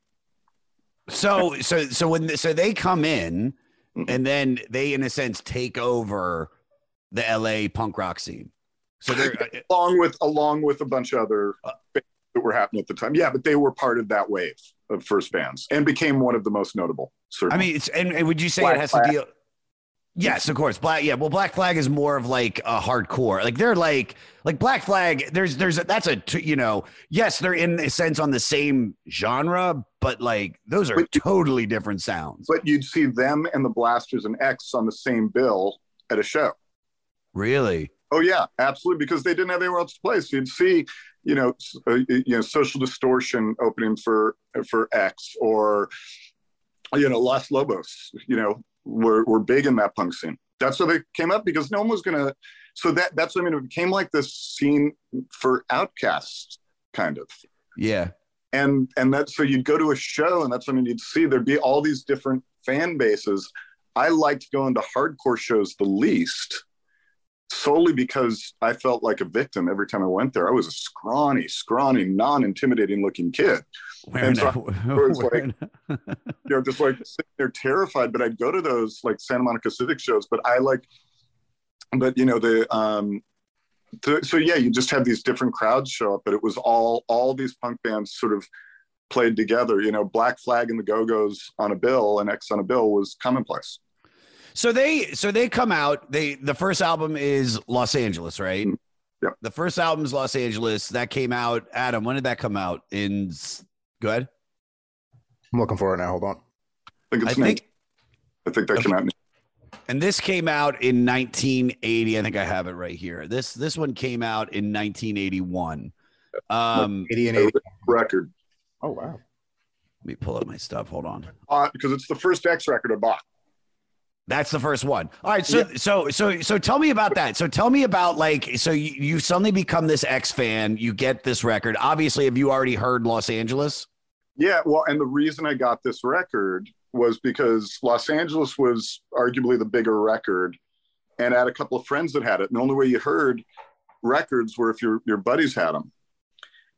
So, so, so when, so they come in Mhm. and then they, in a sense, take over the LA punk rock scene. So they're, uh, along with along with a bunch of other bands that were happening at the time yeah but they were part of that wave of first bands and became one of the most notable I mean, it's, and, and would you say Black it has Flag. to deal? Yes, of course. Black, yeah. Well, Black Flag is more of like a hardcore. Like they're like, like Black Flag. There's, there's, a, that's a you know, yes, they're in a sense on the same genre, but like those are But- totally different sounds. but you'd see them and the blasters and x on the same bill at a show Really? Oh yeah, absolutely. Because they didn't have anywhere else to play. So you'd see, you know, uh, you know, social distortion opening for for X or, you know, Los Lobos. You know, were were big in that punk scene. That's how they came up because no one was gonna so that that's what I mean. It became like this scene for outcasts, kind of. Yeah. And and that's so you'd go to a show, and that's what I mean. You'd see there'd be all these different fan bases. I liked going to hardcore shows the least, solely because I felt like a victim every time I went there. I was a scrawny, scrawny, non-intimidating looking kid. And so I was like, you know, just like sitting there terrified. But I'd go to those like Santa Monica Civic shows. But I like, but you know, the um, the, so yeah, you just have these different crowds show up. But it was all all these punk bands sort of played together. You know, Black Flag and the Go Go's on a bill and X on a bill was commonplace. So they so they come out. They the first album is Los Angeles, right? Yep. The first album is Los Angeles. That came out. Adam, when did that come out? In s- go ahead. I'm looking for it now. Hold on. I think I think, I think that came out. and this came out in 1980. I think I have it right here. This this one came out in 1981. Um, 80 and a 80. record Oh wow. let me pull up my stuff. Hold on. uh, because it's the first X record I bought. That's the first one. All right. So, so, so, so tell me about that. So tell me about like, so you, you suddenly become this X fan, you get this record. Obviously, have you already heard Los Angeles? Yeah, well, and the reason I got this record was because Los Angeles was arguably the bigger record, and I had a couple of friends that had it. And the only way you heard records were if your your buddies had them,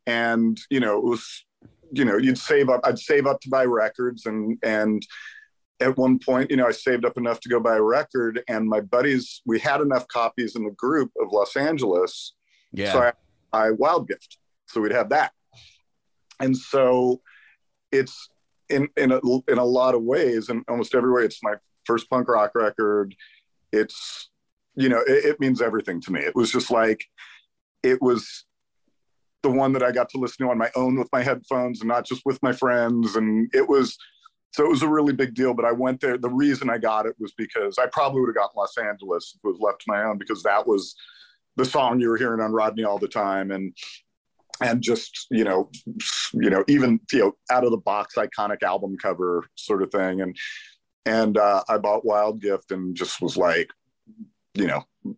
and you know it was, you know, you'd save up. I'd save up to buy records, and and at one point, you know, I saved up enough to go buy a record, and my buddies, we had enough copies in the group of Los Angeles Yeah. so I, I wild gift. So we'd have that. And so it's in in a, in a lot of ways, and almost every way, it's my first punk rock record. It's you know, it, it means everything to me. It was just like it was the one that I got to listen to on my own with my headphones and not just with my friends. And it was so it was a really big deal. But I went there. The reason I got it was because I probably would have gotten Los Angeles if it was left to my own because that was the song you were hearing on Rodney all the time and and just you know you know even you know out of the box iconic album cover sort of thing and and uh, I bought Wild Gift and just was like you know it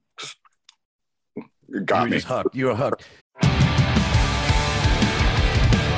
you got me just hooked. You were hooked.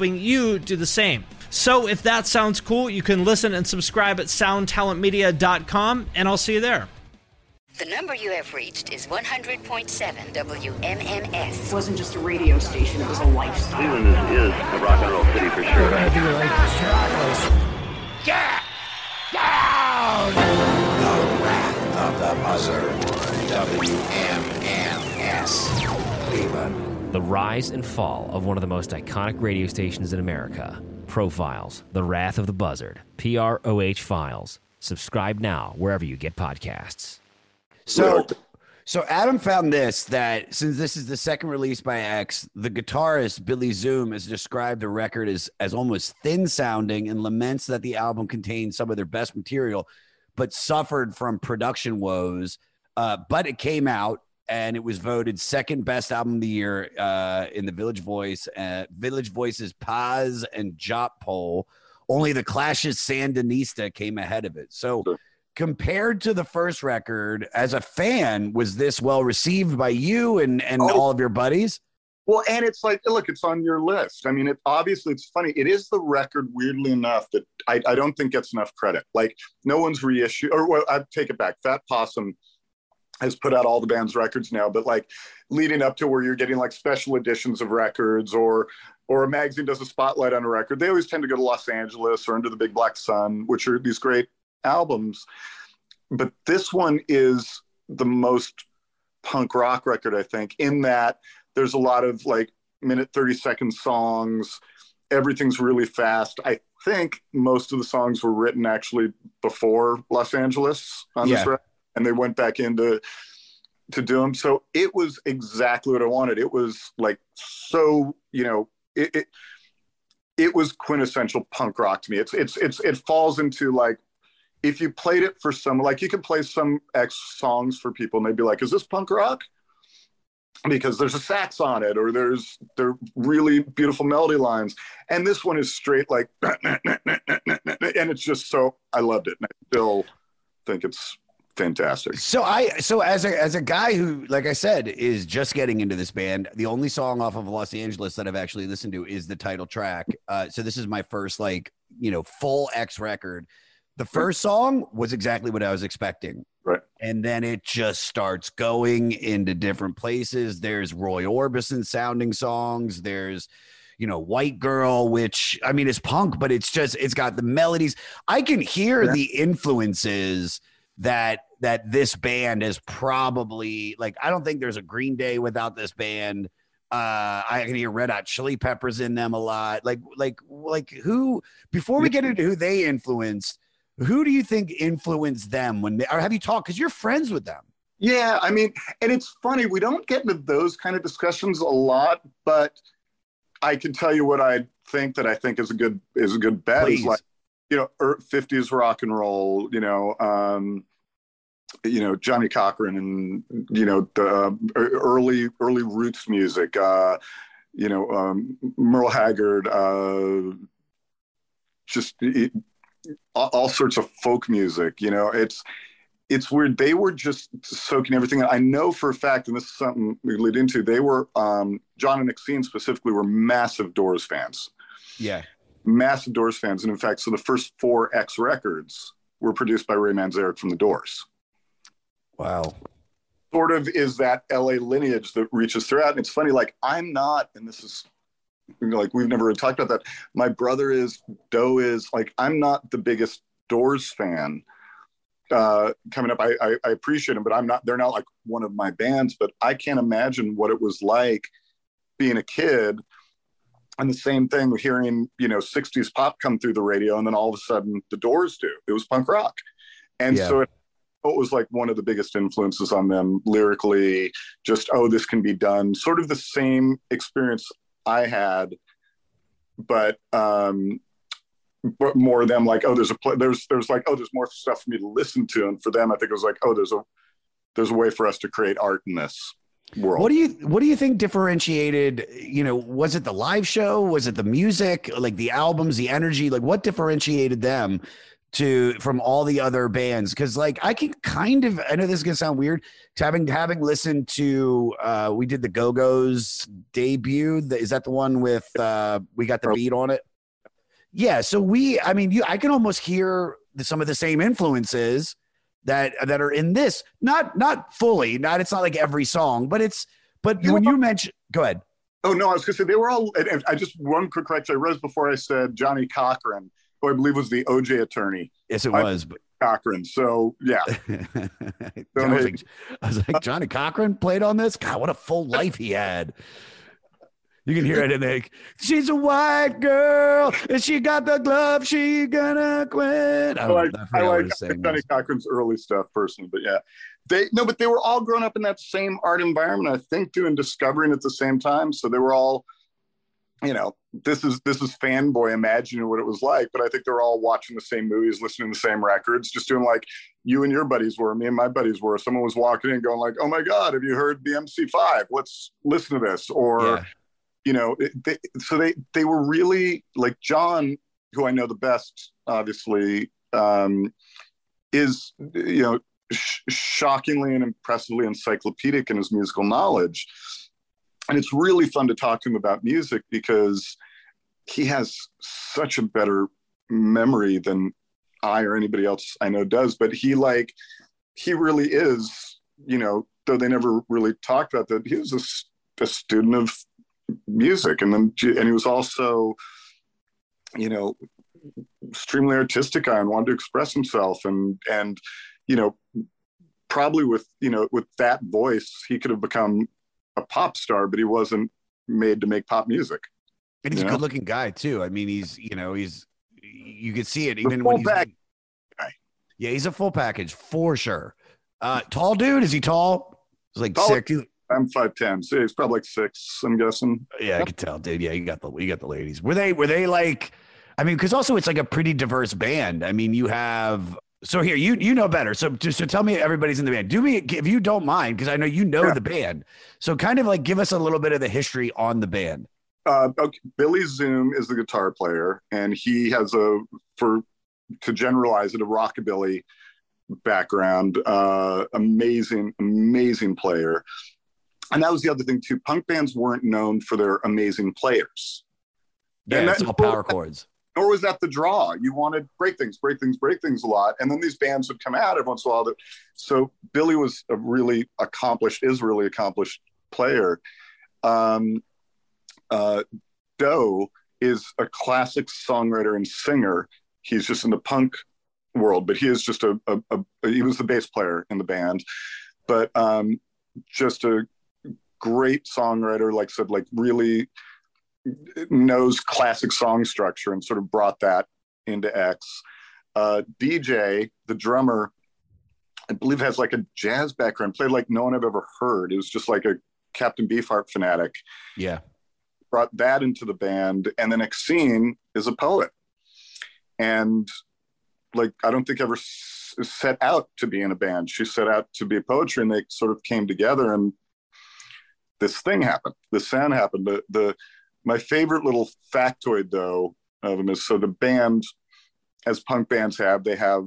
you do the same. So if that sounds cool, you can listen and subscribe at soundtalentmedia.com, and I'll see you there. The number you have reached is 100.7 WMMS. It wasn't just a radio station, it was a lifestyle. Cleveland is, is a rock and roll city for sure. Down the wrath of the Buzzard. WMMS. Cleveland. The rise and fall of one of the most iconic radio stations in America. Profiles, The Wrath of the Buzzard, PROH Files. Subscribe now wherever you get podcasts. So, so Adam found this that since this is the second release by X, the guitarist Billy Zoom has described the record as as almost thin sounding and laments that the album contains some of their best material, but suffered from production woes. Uh, but it came out and it was voted second best album of the year uh, in the Village Voice, uh, Village Voice's Pazz and Jop poll. Only the Clash's Sandinista came ahead of it. So compared to the first record, as a fan, was this well received by you and and Oh. all of your buddies? Well, and it's like, look, it's on your list. I mean, it obviously it's funny. It is the record, weirdly enough, that I, I don't think gets enough credit. Like, no one's reissued, or well, I take it back. Fat Possum has put out all the band's records now, but like leading up to where you're getting like special editions of records or or a magazine does a spotlight on a record, they always tend to go to Los Angeles or Under the Big Black Sun, which are these great albums. But this one is the most punk rock record, I think, in that there's a lot of like minute 30 second songs. Everything's really fast. I think most of the songs were written actually before Los Angeles on Yeah. this record, and they went back into to do them. So it was exactly what I wanted. It was like so, you know, it, it it was quintessential punk rock to me. It's it's it's it falls into like if you played it for some like you can play some X songs for people and they'd be like, is this punk rock? Because there's a sax on it, or there's they're really beautiful melody lines, and this one is straight like, and it's just so I loved it, and I still think it's fantastic. So I so as a as a guy who, like I said, is just getting into this band, the only song off of Los Angeles that I've actually listened to is the title track. Uh, so this is my first like you know full X record. The first song was exactly what I was expecting. Right. And then it just starts going into different places. There's Roy Orbison sounding songs. There's, you know, White Girl, which I mean is punk, but it's just it's got the melodies. I can hear Yeah. the influences that that this band is probably like I don't think there's a Green Day without this band. Uh, I can hear Red Hot Chili Peppers in them a lot. Like, like, like who? Before we get into who they influenced, who do you think influenced them when they? Or have you talked? Because you're friends with them. Yeah, I mean, and it's funny we don't get into those kind of discussions a lot, but I can tell you what I think that I think is a good is a good bet Please. is like you know er, 50s rock and roll, you know, um, you know Johnny Cochran and you know the uh, early early roots music, uh, you know um, Merle Haggard, uh, just it, all, sorts of folk music. You know, it's it's weird. They were just soaking everything. in. I know for a fact, and this is something we lead into. They were um, John and Maxine specifically were massive Doors fans, Yeah. Massive Doors fans, and in fact, so the first four X records were produced by Ray Manzarek from the Doors. Wow. Sort of is that LA lineage that reaches throughout. And it's funny, like I'm not, and this is you know, like we've never really talked about that. My brother is, Doe is, like I'm not the biggest Doors fan uh, coming up. I, I, I appreciate them, but I'm not. They're not like one of my bands. But I can't imagine what it was like being a kid. And the same thing, with hearing you know '60s pop come through the radio, and then all of a sudden the Doors do. It was punk rock, and Yeah. so it, it was like one of the biggest influences on them lyrically. Just oh, this can be done. Sort of the same experience I had, but um, but more them like oh there's a pl- there's there's like oh there's more stuff for me to listen to and for them i think it was like oh there's a there's a way for us to create art in this world What do you What do you think differentiated? You know, was it the live show? Was it the music? Like the albums, the energy? Like what differentiated them to from all the other bands? Because like I can kind of I know this is gonna sound weird. Having having listened to uh we did the Go Go's debut. Is that the one with uh we got the beat on it? Yeah. So we I mean you I can almost hear the, some of the same influences that that are in this not not fully not it's not like every song but it's but when you mention go ahead. Oh no i was gonna say they were all i just one quick correction i read before i said johnny cochran who i believe was the oj attorney. Yes it I- was but cochran so yeah. I was, like, I was like johnny cochran played on this? God what a full life he had you can hear it in the she's a white girl and she got the glove she gonna quit i, I like, I I like Johnny. Cochran's early stuff personally, but yeah, they no, but they were all grown up in that same art environment. I think doing discovering at the same time, so they were all, you know, this is this is fanboy imagining what it was like. But I think they were all watching the same movies, listening to the same records, just doing like you and your buddies were, me and my buddies were. Someone was walking in, going like, "Oh my God, have you heard the MC5? Let's listen to this." Or Yeah. You know they, so they they were really like john who i know the best obviously um is you know sh- shockingly and impressively encyclopedic in his musical knowledge. And it's really fun to talk to him about music because he has such a better memory than i or anybody else i know does. But he like he really is you know though they never really talked about that he was a student of music. And then and he was also you know extremely artistic guy and wanted to express himself. And and you know probably with you know with that voice he could have become a pop star but he wasn't made to make pop music. And he's a good looking guy too. I mean he's you know he's you can see it even when he's pack- yeah he's a full package for sure. Uh tall dude? Is he tall? He's like Oh, six. I'm five ten. So he's probably like six. I'm guessing. Yeah, I could tell, dude. Yeah, you got the you got the ladies. Were they were they like? I mean, because also it's like a pretty diverse band. I mean, you have. So here, you you know better. So just so tell me, everybody's in the band. Do me if you don't mind, because I know you know Yeah. the band. So kind of like give us a little bit of the history on the band. Uh, okay, Billy Zoom is the guitar player, and he has a for to generalize it a rockabilly background. Uh, amazing, amazing player. And that was the other thing too. Punk bands weren't known for their amazing players. Yeah, And it's all power chords. nor was that the draw. You wanted break things, break things, break things a lot, and then these bands would come out every once in a while. That so Billy was a really accomplished, is really accomplished player. Um, uh, Doe is a classic songwriter and singer. He's just in the punk world, but he is just a, a, a he was the bass player in the band, but um, just a great songwriter. Like I said, like really knows classic song structure and sort of brought that into X. Uh, DJ, the drummer, I believe has like a jazz background, played like no one I've ever heard. It was just like a Captain Beefheart fanatic. Yeah. Brought that into the band. And then Exene is a poet. And like, I don't think ever s- set out to be in a band. She set out to be a poetry and they sort of came together and this thing happened. This sound happened. The, the, my favorite little factoid though of them is so the band as punk bands have they have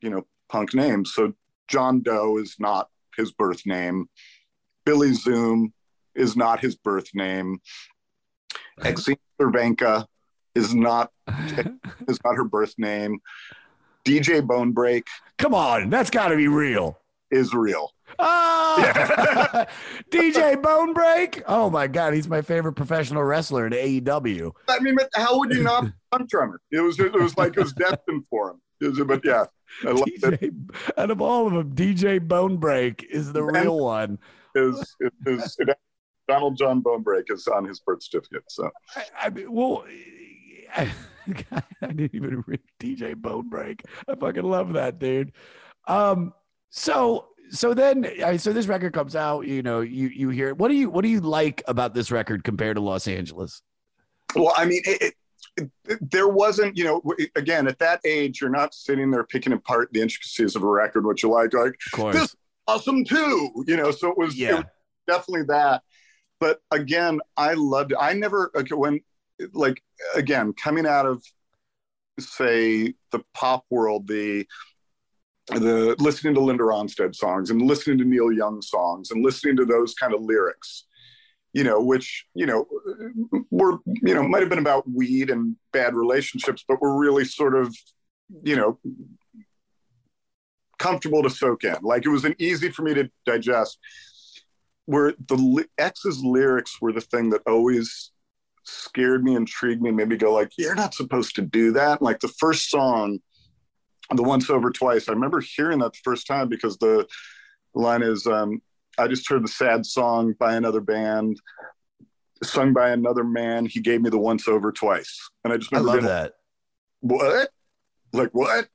you know punk names so john doe is not his birth name billy zoom is not his birth name Exene Cervenka is not is not her birth name dj bonebrake Come on, that's got to be real. is real Oh, DJ Bonebrake. Oh my God, he's my favorite professional wrestler in AEW. i mean but how would you not punk drummer it was it was like it was destined for him was- but yeah i love it out of all of them, DJ Bonebrake is the real one. is is, Donald John Bonebrake is on his birth certificate. So I, I mean, well, I, I didn't even read DJ Bonebrake. I fucking love that dude. Um, so so then so this record comes out. You know, you you hear. What do you what do you like about this record compared to Los Angeles? well, I mean, it, it, there wasn't, you know, again at that age, you're not sitting there picking apart the intricacies of a record, what you like, like this is awesome too, you know. So it was, it was definitely that. But again, I loved it. I never okay, when like again coming out of say the pop world, the the listening to Linda Ronstadt songs and listening to Neil Young songs and listening to those kind of lyrics, you know, which you know were you know might have been about weed and bad relationships, but were really sort of you know comfortable to soak in. Like it was an easy for me to digest. Where the X's lyrics were the thing that always scared me, intrigued me, made me go like, "You're not supposed to do that." Like the first song, the once over twice. I remember hearing that the first time because the line is, um, "I just heard the sad song by another band." Sung by another man, he gave me the once over twice, and I just I remember love being that. what? Like what?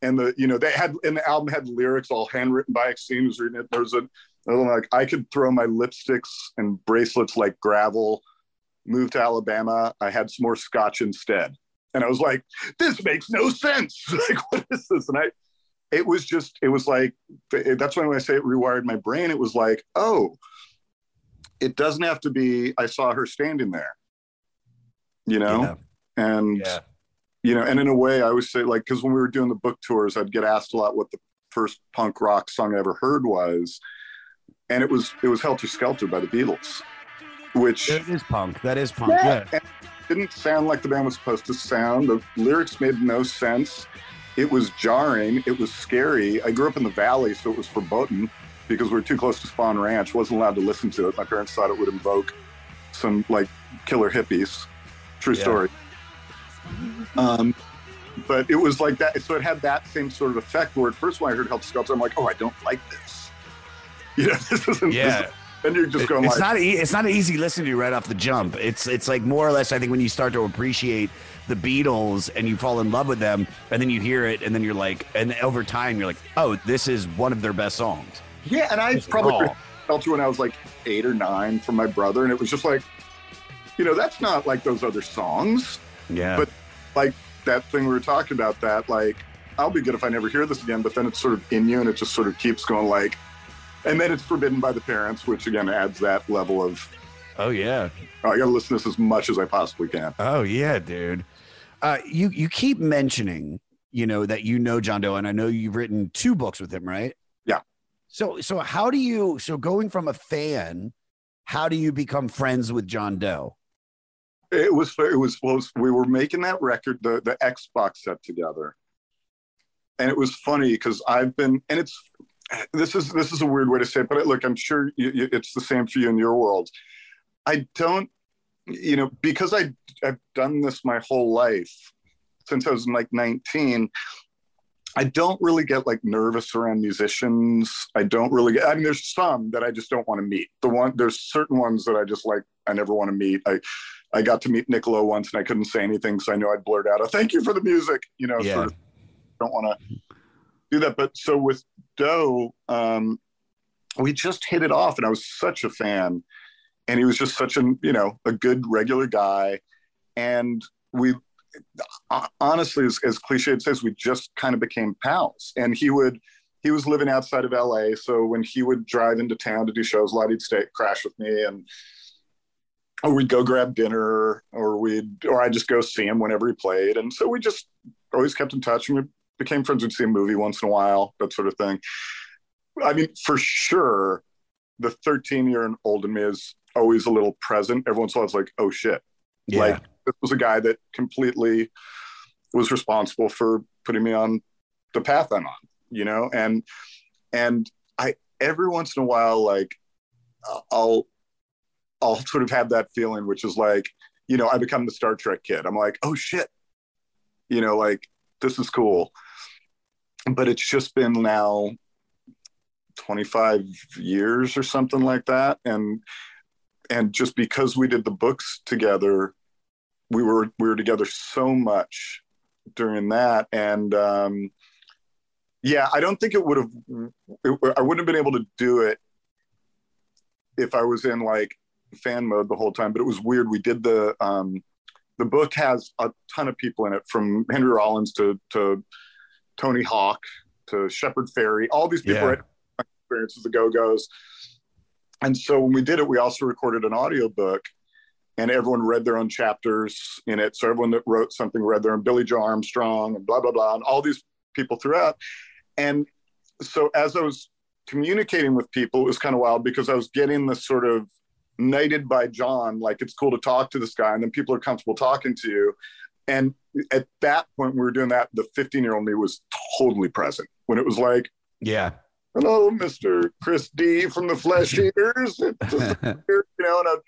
And the you know they had and the album had lyrics all handwritten by Exene was reading it. There was a like I could throw my lipsticks and bracelets like gravel. Move to Alabama. I had some more scotch instead, and I was like, this makes no sense. like what is this? And I, it was just it was like that's why when I say it rewired my brain. It was like oh, it doesn't have to be. I saw her standing there. You know, and Yeah. you know, and in a way, I always say like because when we were doing the book tours, I'd get asked a lot what the first punk rock song I ever heard was, and it was it was Helter Skelter by the Beatles, which That is punk. That is punk. yeah, Yeah. and didn't sound like the band was supposed to sound. The lyrics made no sense. It was jarring. It was scary. I grew up in the valley, so it was foreboding because we were too close to Spahn Ranch. wasn't allowed to listen to it. My parents thought it would invoke some like killer hippies. True Yeah. story. Um, but it was like that. So it had that same sort of effect. Where at first when I heard Helter Skelter, I'm like, oh, I don't like this. You know, this isn't. Yeah. This, and you're just going it's like, not e- it's not easy listening to right off the jump. It's it's like more or less I think when you start to appreciate the Beatles and you fall in love with them and then you hear it and then you're like and over time you're like oh this is one of their best songs. Yeah, and I Just probably felt it when I was like eight or nine from my brother, and it was just like, you know, that's not like those other songs. Yeah. But like that thing we were talking about, that like I'll be good if I never hear this again, but then it's sort of in you, and it just sort of keeps going like, and then it's forbidden by the parents, which again adds that level of oh yeah, oh, I got to listen to this as much as I possibly can. Oh yeah, dude. Uh, you you keep mentioning, you know, that you know John Doe, and I know you've written two books with him, right? Yeah. So so how do you so going from a fan, how do you become friends with John Doe? It was it was was we were making that record the the X box set together, and it was funny because I've been and it's this is this is a weird way to say it, but look, I'm sure you, you, it's the same for you in your world. I don't, you know, because I I've done this my whole life since I was like 19. I don't really get like nervous around musicians. I don't really get. I mean, there's some that I just don't want to meet. The one there's certain ones that I just like. I never want to meet. I I got to meet Niccolo once, and I couldn't say anything, so I know I'd blurt out a "Thank you for the music." You know, Yeah. sort of don't want to do that. But so with Doe, um, we just hit it off, and I was such a fan, and he was just such a you know a good regular guy, and we uh, honestly, as, as cliche it says, we just kind of became pals. And he would, he was living outside of LA, so when he would drive into town to do shows, a lot he'd stay crash with me, and or we'd go grab dinner, or we'd, or I'd just go see him whenever he played, and so we just always kept in touch, and we became friends. We'd see a movie once in a while, that sort of thing. I mean, for sure, the 13 year old in me is always a little present. Every once in a while, it's like, oh shit, Yeah. like this was a guy that completely was responsible for putting me on the path I'm on, you know, and and I every once in a while like I'll I'll sort of have that feeling, which is like, you know, I become the Star Trek kid. I'm like, oh shit, you know, like this is cool. But it's just been now 25 years or something like that, and and just because we did the books together, we were we were together so much during that, and um, yeah, I don't think it would have. I wouldn't have been able to do it if I was in like fan mode the whole time. But it was weird. We did the um, the book has a ton of people in it, from Henry Rollins to to Tony Hawk to Shepard Fairey. All these people Yeah. had experiences, the Go Go's. And so when we did it, we also recorded an audiobook and everyone read their own chapters in it. So everyone that wrote something read their own Billie Joe Armstrong and blah, blah, blah, and all these people throughout. And so as I was communicating with people, it was kind of wild because I was getting this sort of knighted by John, like it's cool to talk to this guy, and then people are comfortable talking to you. And at that point, we were doing that. The 15 year old me was totally present when it was like, Yeah. hello, Mr. Chris D from the Flesh Eaters. It's just here, you know, and,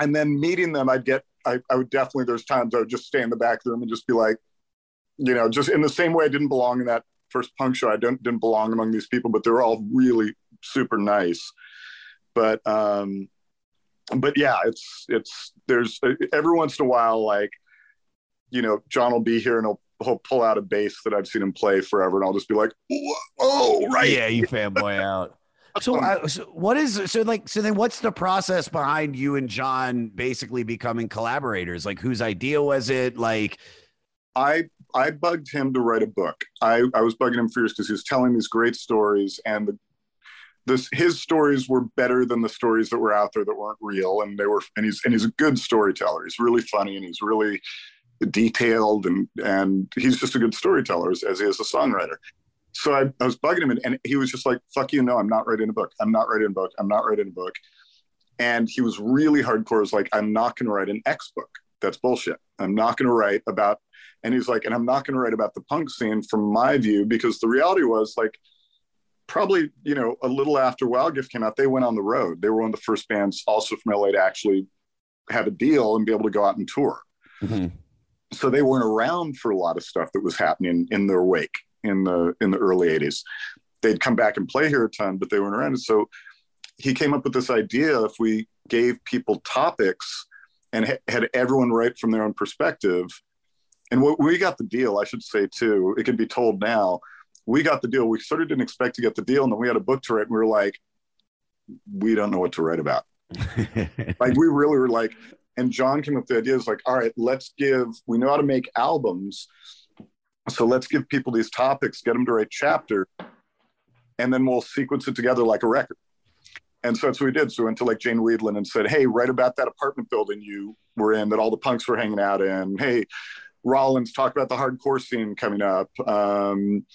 and then meeting them, I'd get, I, I would definitely, there's times I would just stay in the back of the room and just be like, you know, just in the same way I didn't belong in that first punk show. I don't, didn't belong among these people, but they were all really super nice. But, um, but yeah, it's, it's, there's every once in a while, like, you know, John will be here and he'll, he'll pull out a bass that I've seen him play forever. And I'll just be like, oh, right. Yeah, you fanboy out. So, uh, so what is so like so then what's the process behind you and John basically becoming collaborators? Like whose idea was it? Like I I bugged him to write a book. I, I was bugging him for years because he was telling these great stories and the this his stories were better than the stories that were out there that weren't real and they were and he's and he's a good storyteller. He's really funny and he's really detailed and and he's just a good storyteller as, as he is a songwriter. So I, I was bugging him and, and he was just like, fuck you, no, I'm not writing a book. I'm not writing a book. I'm not writing a book. And he was really hardcore. Was like, I'm not gonna write an X book. That's bullshit. I'm not gonna write about and he's like, and I'm not gonna write about the punk scene from my view, because the reality was like probably, you know, a little after Wild Gift came out, they went on the road. They were one of the first bands also from LA to actually have a deal and be able to go out and tour mm-hmm. So they weren't around for a lot of stuff that was happening in their wake in the in the early 80s they'd come back and play here a ton but they weren't around and so he came up with this idea if we gave people topics and ha- had everyone write from their own perspective and what we got the deal i should say too it can be told now we got the deal. We sort of didn't expect to get the deal, and then we had a book to write, and we were like, we don't know what to write about. like we really were like, and John came up with the idea is like, all right, let's give. We know how to make albums, so let's give people these topics, get them to write chapter, and then we'll sequence it together like a record. And so that's what we did. So we went to like Jane Wiedlin and said, Hey, write about that apartment building you were in that all the punks were hanging out in. Hey, Rollins, talk about the hardcore scene coming up. Um,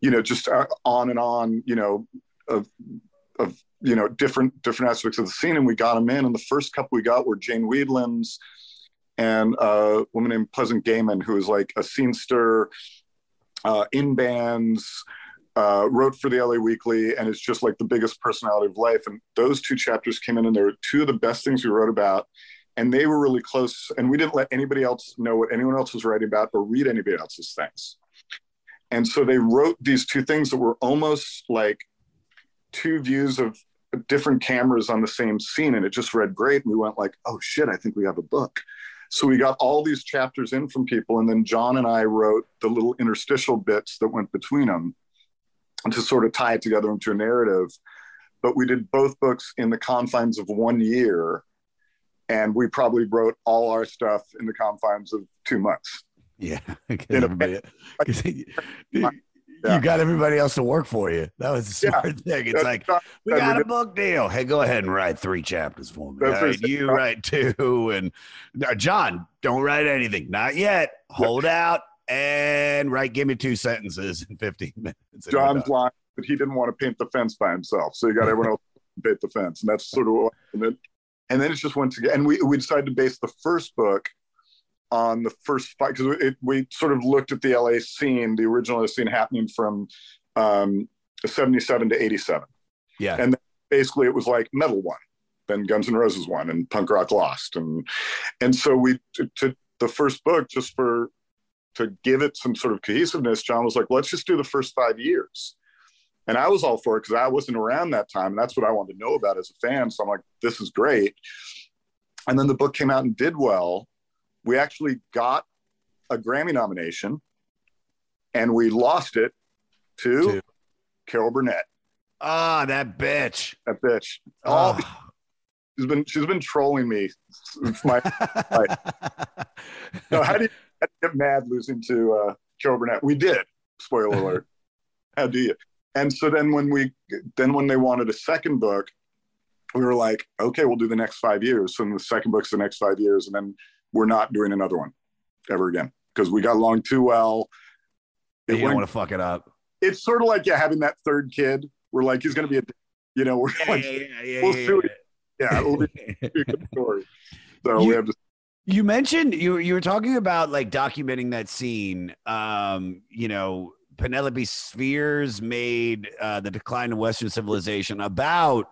you know, just uh, on and on, you know, of, of, you know, different, different aspects of the scene. And we got them in. And the first couple we got were Jane Wiedlin's and a woman named Pleasant Gehman, who was like a scenester uh, in bands, uh, wrote for the LA Weekly, and is just like the biggest personality of life. And those two chapters came in, and they were two of the best things we wrote about. And they were really close, and we didn't let anybody else know what anyone else was writing about or read anybody else's things. And so they wrote these two things that were almost like two views of different cameras on the same scene, and it just read great. And we went like, "Oh shit, I think we have a book." So we got all these chapters in from people, and then John and I wrote the little interstitial bits that went between them to sort of tie it together into a narrative. But we did both books in the confines of one year, and we probably wrote all our stuff in the confines of two months. Yeah, In a- everybody, 'cause you, you got everybody else to work for you. That was a Yeah. smart thing. It's That's like not- we got a book deal. Hey, go ahead and write three chapters for me. Right, you write two, and now, John, don't write anything. Not yet. Hold out and write. Give me two sentences in fifteen minutes. John's line, but he didn't want to paint the fence by himself, so you got everyone else to paint the fence, and that's sort of what. And then, and then it just went together. And we we decided to base the first book on the first fight because it, we sort of looked at the LA scene, the original scene happening from um, 77 to 87. Yeah. And then basically it was like metal won, then Guns N' Roses won, and punk rock lost. And and so we to, to the first book just for to give it some sort of cohesiveness, John was like, let's just do the first five years. And I was all for it because I wasn't around that time. And that's what I wanted to know about as a fan. So I'm like, this is great. And then the book came out and did well. We actually got a Grammy nomination and we lost it to, To- Carol Burnett. Ah, that bitch. That bitch. All, Ah. she's been she's been trolling me since my life. No, how do you, how do you get mad losing to uh, Carol Burnett? We did. Spoiler alert. how do you? And so then when we then when they wanted a second book, we were like, okay, we'll do the next five years. So then the second book's the next five years, and then we're not doing another one ever again because we got along too well. you don't want to fuck it up. it's sort of like yeah, having that third kid. We're like, he's going to be a, you know, we're like, yeah, we'll see. what- Yeah, it'll be story. So You- we have to. You mentioned you you were talking about like documenting that scene. Um, you know, Penelope Spheeris made uh, the decline of Western civilization about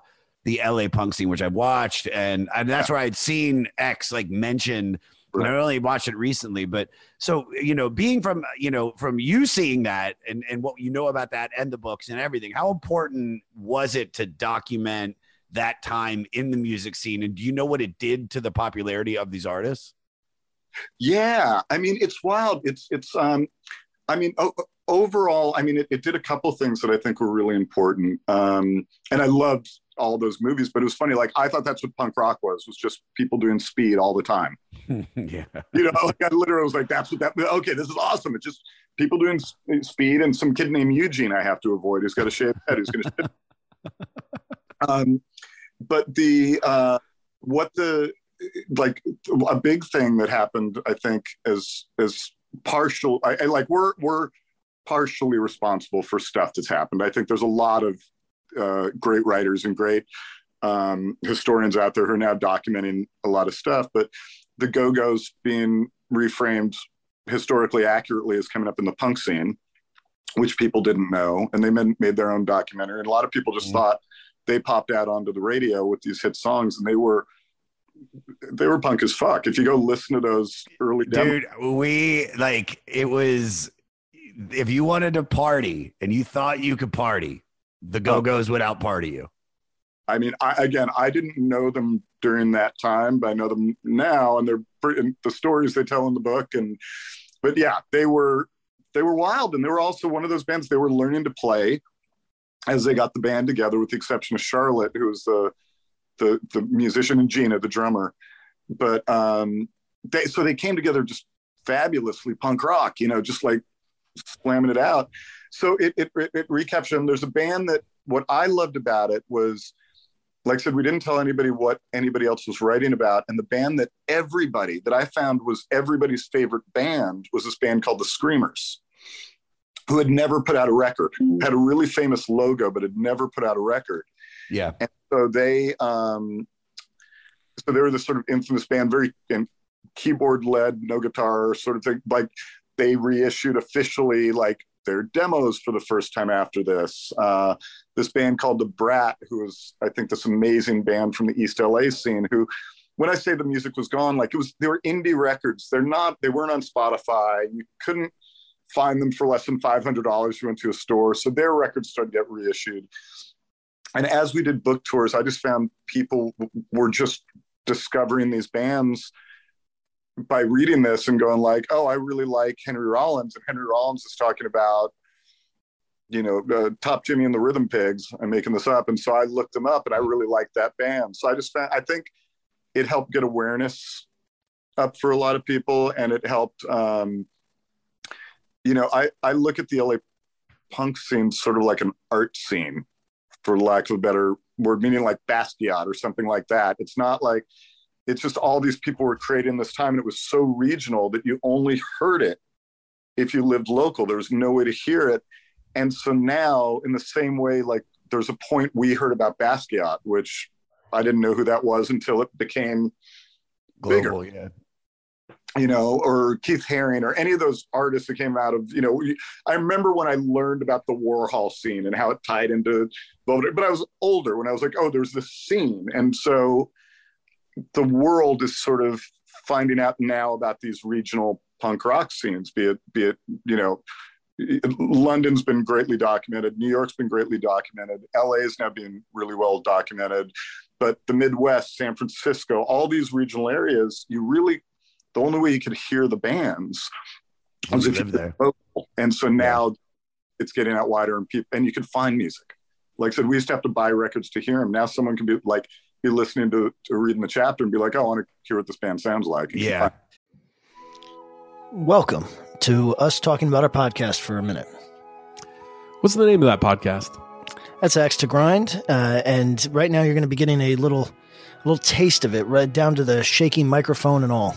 the LA punk scene, which I've watched, and, and that's where I'd seen X like mentioned. And I only watched it recently, but so you know, being from you know from you seeing that and and what you know about that and the books and everything, how important was it to document that time in the music scene? And do you know what it did to the popularity of these artists? Yeah, I mean, it's wild. It's it's. um I mean, o- overall, I mean, it, it did a couple things that I think were really important. Um, and I loved all those movies, but it was funny. Like I thought that's what punk rock was, was just people doing speed all the time. yeah. You know, like I literally was like, that's what that, okay, this is awesome. It's just people doing speed and some kid named Eugene I have to avoid who's got a shaved head who's going to shit. Um, but the, uh, what the, like a big thing that happened, I think, as, as partial, I, I like, we're, we're partially responsible for stuff that's happened. I think there's a lot of uh, great writers and great um, historians out there who are now documenting a lot of stuff, but the Go-Go's being reframed historically accurately is coming up in the punk scene, which people didn't know, and they made, made their own documentary. And a lot of people just thought they popped out onto the radio with these hit songs, and they were they were punk as fuck. If you go listen to those early demos, Dude, we like it was if you wanted to party and you thought you could party, the oh. Go Go's would out party you. I mean, I, again, I didn't know them during that time, but I know them now, and they're pretty, and the stories they tell in the book. And but yeah, they were they were wild, and they were also one of those bands. They were learning to play as they got the band together, with the exception of Charlotte, who was the the the musician, and Gina, the drummer. But um, they so they came together just fabulously punk rock, you know, just like slamming it out. So it it, it, it them. There's a band that what I loved about it was, like I said, we didn't tell anybody what anybody else was writing about, and the band that everybody that I found was everybody's favorite band was this band called the Screamers, who had never put out a record, had a really famous logo, but had never put out a record. Yeah. And so they, um, so they were this sort of infamous band, very keyboard led, no guitar sort of thing. Like they reissued officially like their demos for the first time after this. Uh, this band called the Brat, who was I think this amazing band from the East LA scene. Who, when I say the music was gone, like it was they were indie records. They're not. They weren't on Spotify. You couldn't find them for less than five hundred dollars. if You went to a store, so their records started to get reissued. And as we did book tours, I just found people were just discovering these bands by reading this and going like, "Oh, I really like Henry Rollins," and Henry Rollins is talking about, you know, uh, Top Jimmy and the Rhythm Pigs. I'm making this up, and so I looked them up, and I really liked that band. So I just found, I think it helped get awareness up for a lot of people, and it helped. Um, you know, I I look at the LA punk scene sort of like an art scene, for lack of a better word, meaning like Basquiat or something like that. It's not like it's just all these people were creating this time and it was so regional that you only heard it if you lived local there was no way to hear it and so now in the same way like there's a point we heard about basquiat which i didn't know who that was until it became Global, bigger yeah. You know, or Keith Haring or any of those artists that came out of, you know, I remember when I learned about the Warhol scene and how it tied into, but I was older when I was like, oh, there's this scene. And so the world is sort of finding out now about these regional punk rock scenes, be it, be it, you know, London's been greatly documented. New York's been greatly documented. LA is now being really well documented. But the Midwest, San Francisco, all these regional areas, you really, the only way you could hear the bands was if you live lived local. And so now it's getting out wider and people, and you can find music. Like I said, we used to have to buy records to hear them. Now someone can be like, be listening to, to reading the chapter and be like, oh, I want to hear what this band sounds like. And Yeah. Welcome to us talking about our podcast for a minute. What's the name of that podcast? That's Axe to Grind, uh, and right now you're going to be getting a little, a little taste of it, right down to the shaky microphone and all.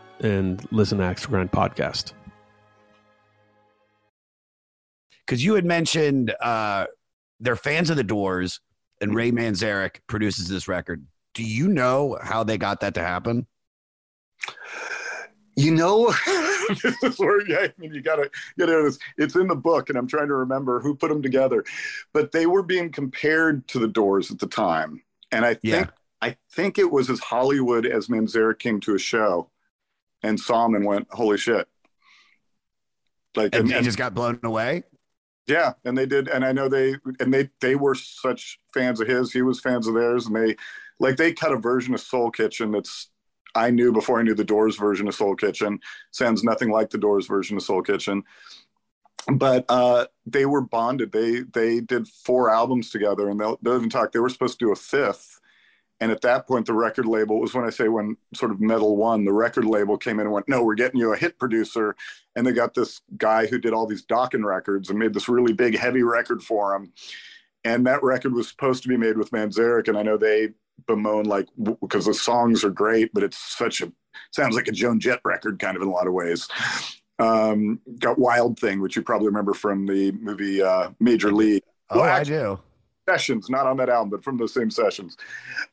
and listen to Axe to Grind podcast. because you had mentioned uh, they're fans of the Doors, and Ray Manzarek produces this record. Do you know how they got that to happen? You know, this is where yeah, I mean, you gotta get into this. It's in the book, and I'm trying to remember who put them together. But they were being compared to the Doors at the time, and I think Yeah. I think it was as Hollywood as Manzarek came to a show and saw him and went, "Holy shit!" Like, And he just got blown away. yeah, and they did, and I know they and they they were such fans of his. He was fans of theirs, and they like they cut a version of Soul Kitchen that's I knew before I knew the Doors version of Soul Kitchen. Sounds nothing like the Doors version of Soul Kitchen, but uh, they were bonded. They they did four albums together, and they'll, they'll even talk. They were supposed to do a fifth. And at that point, the record label was when I say when sort of Metal One, the record label came in and went, "No, we're getting you a hit producer." And they got this guy who did all these Dokken records and made this really big, heavy record for him. and that record was supposed to be made with Manzarek, and I know they bemoan like because the songs are great, but it's such a sounds like a Joan Jett record kind of in a lot of ways. Um, got Wild Thing, which you probably remember from the movie uh, Major League. Oh, Well, I do. Sessions, not on that album, but from those same sessions.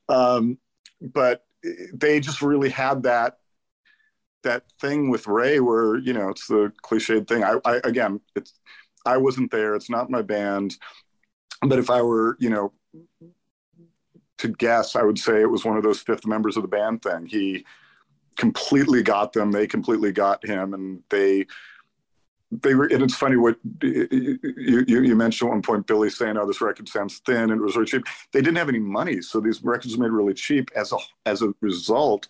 Um, but they just really had that that thing with Ray where you know it's the cliched thing. I, I again, it's I wasn't there. It's not my band. But if I were, you know, to guess, I would say it was one of those fifth members of the band thing. He completely got them. They completely got him, and they they were. And it's funny what you you, you mentioned at one point, Billy saying, "Oh, this record sounds thin," and it was really cheap. They didn't have any money, so these records were made really cheap. As a as a result,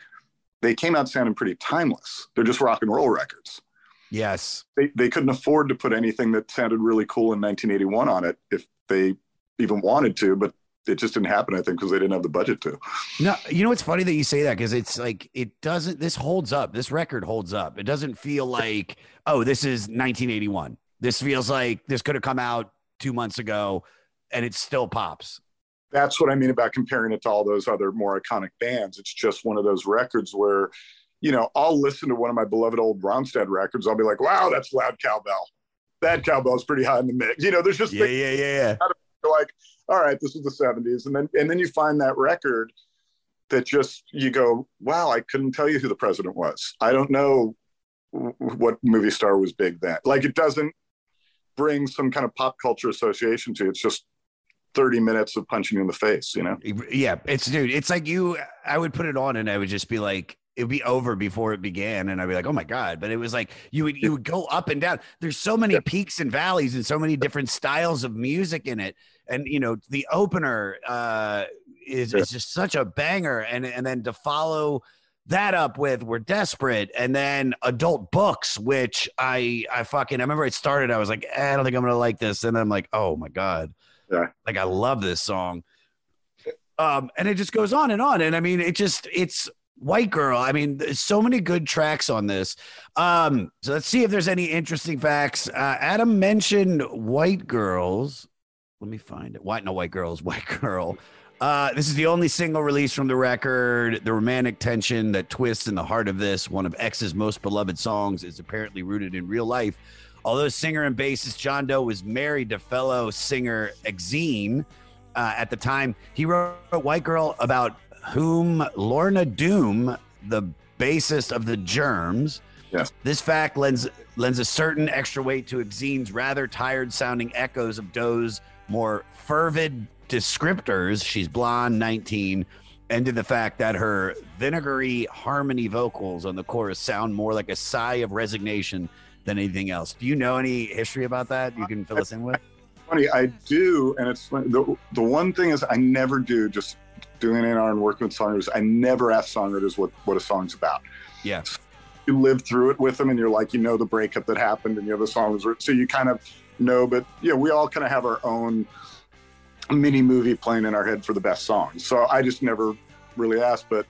they came out sounding pretty timeless. They're just rock and roll records. Yes. They they couldn't afford to put anything that sounded really cool in 1981 on it if they even wanted to, but it just didn't happen. I think because they didn't have the budget to. No, you know what's funny that you say that because it's like it doesn't. This holds up. This record holds up. It doesn't feel like oh, this is 1981. This feels like this could have come out two months ago, and it still pops. That's what I mean about comparing it to all those other more iconic bands. It's just one of those records where, you know, I'll listen to one of my beloved old Ronstadt records. I'll be like, wow, that's loud cowbell. That cowbell's pretty high in the mix. You know, there's just Yeah, yeah, yeah, yeah. You're like, all right, this was the 70s. And then and then you find that record that just you go, wow, I couldn't tell you who the president was. I don't know what movie star was big then. Like it doesn't bring some kind of pop culture association to it. It's just 30 minutes of punching you in the face, you know? Yeah, it's dude. It's like you. I would put it on, and I would just be like, it would be over before it began, and I'd be like, oh my god. But it was like you would you would go up and down. There's so many peaks and valleys, and so many different styles of music in it. And you know, the opener uh, is is just such a banger, and and then to follow that up with we're desperate and then adult books which i i fucking i remember it started i was like eh, i don't think i'm gonna like this and then i'm like oh my god yeah like i love this song um and it just goes on and on and i mean it just it's white girl. I mean so many good tracks on this. Um so let's see if there's any interesting facts. Uh, adam mentioned white girls. Let me find it. White no white girls white girl. Uh, this is the only single release from the record. The romantic tension that twists in the heart of this, one of X's most beloved songs, is apparently rooted in real life. Although singer and bassist John Doe was married to fellow singer Exene uh, at the time, he wrote White Girl about whom Lorna Doom, the bassist of the Germs, Yes. this fact lends lends a certain extra weight to Exene's rather tired sounding echoes of Doe's more fervid descriptors. She's blonde, 19, and to the fact that her vinegary harmony vocals on the chorus sound more like a sigh of resignation than anything else. Do you know any history about that you can fill us in with? funny. I do, and it's funny. the the one thing is I never do just doing A and R and working with songwriters. I never ask songwriters what what a song's about. Yeah. You live through it with them, and you're like, you know, the breakup that happened, and you know the song was written, so you kind of know. But yeah, we all kind of have our own mini movie playing in our head for the best songs. So I just never really asked, but.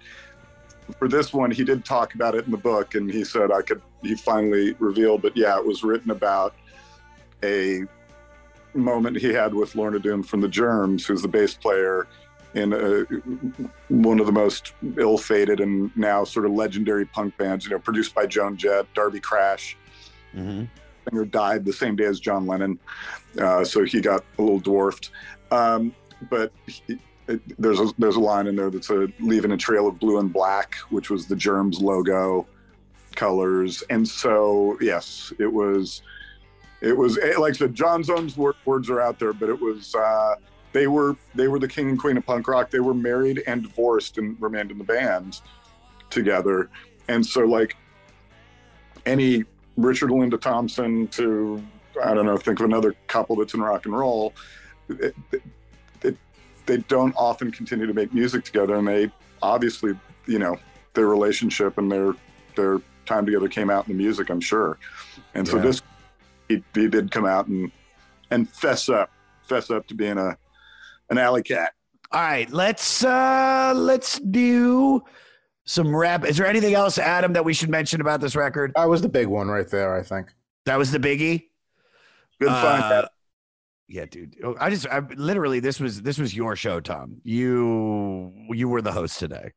For this one, he did talk about it in the book, and he said I could. He finally revealed, but yeah, it was written about a moment he had with Lorna Doom from the Germs, who's the bass player in a, one of the most ill-fated and now sort of legendary punk bands. You know, produced by Joan Jett, Darby Crash. Mm-hmm. Singer died the same day as John Lennon, uh, so he got a little dwarfed. Um, but he, it, there's a there's a line in there that's a leaving a trail of blue and black, which was the Germs logo colors, and so yes, it was it was eh, like I said, John Zone's words are out there, but it was uh, they were they were the king and queen of punk rock. They were married and divorced and remained in the band together, and so like any Richard Linda Thompson to I don't know, think of another couple that's in rock and roll. It, it, it, they don't often continue to make music together, and they obviously, you know, their relationship and their their time together came out in the music, I'm sure. And so this he, he did come out and and fess up, fess up to being a an alley cat. All right, let's uh let's do some rap. Is there anything else, Adam, that we should mention about this record? That was the big one right there, I think. That was the biggie. Good find. Uh, Yeah, dude. Oh, I just I, literally this was this was your show, Tom. You you were the host today.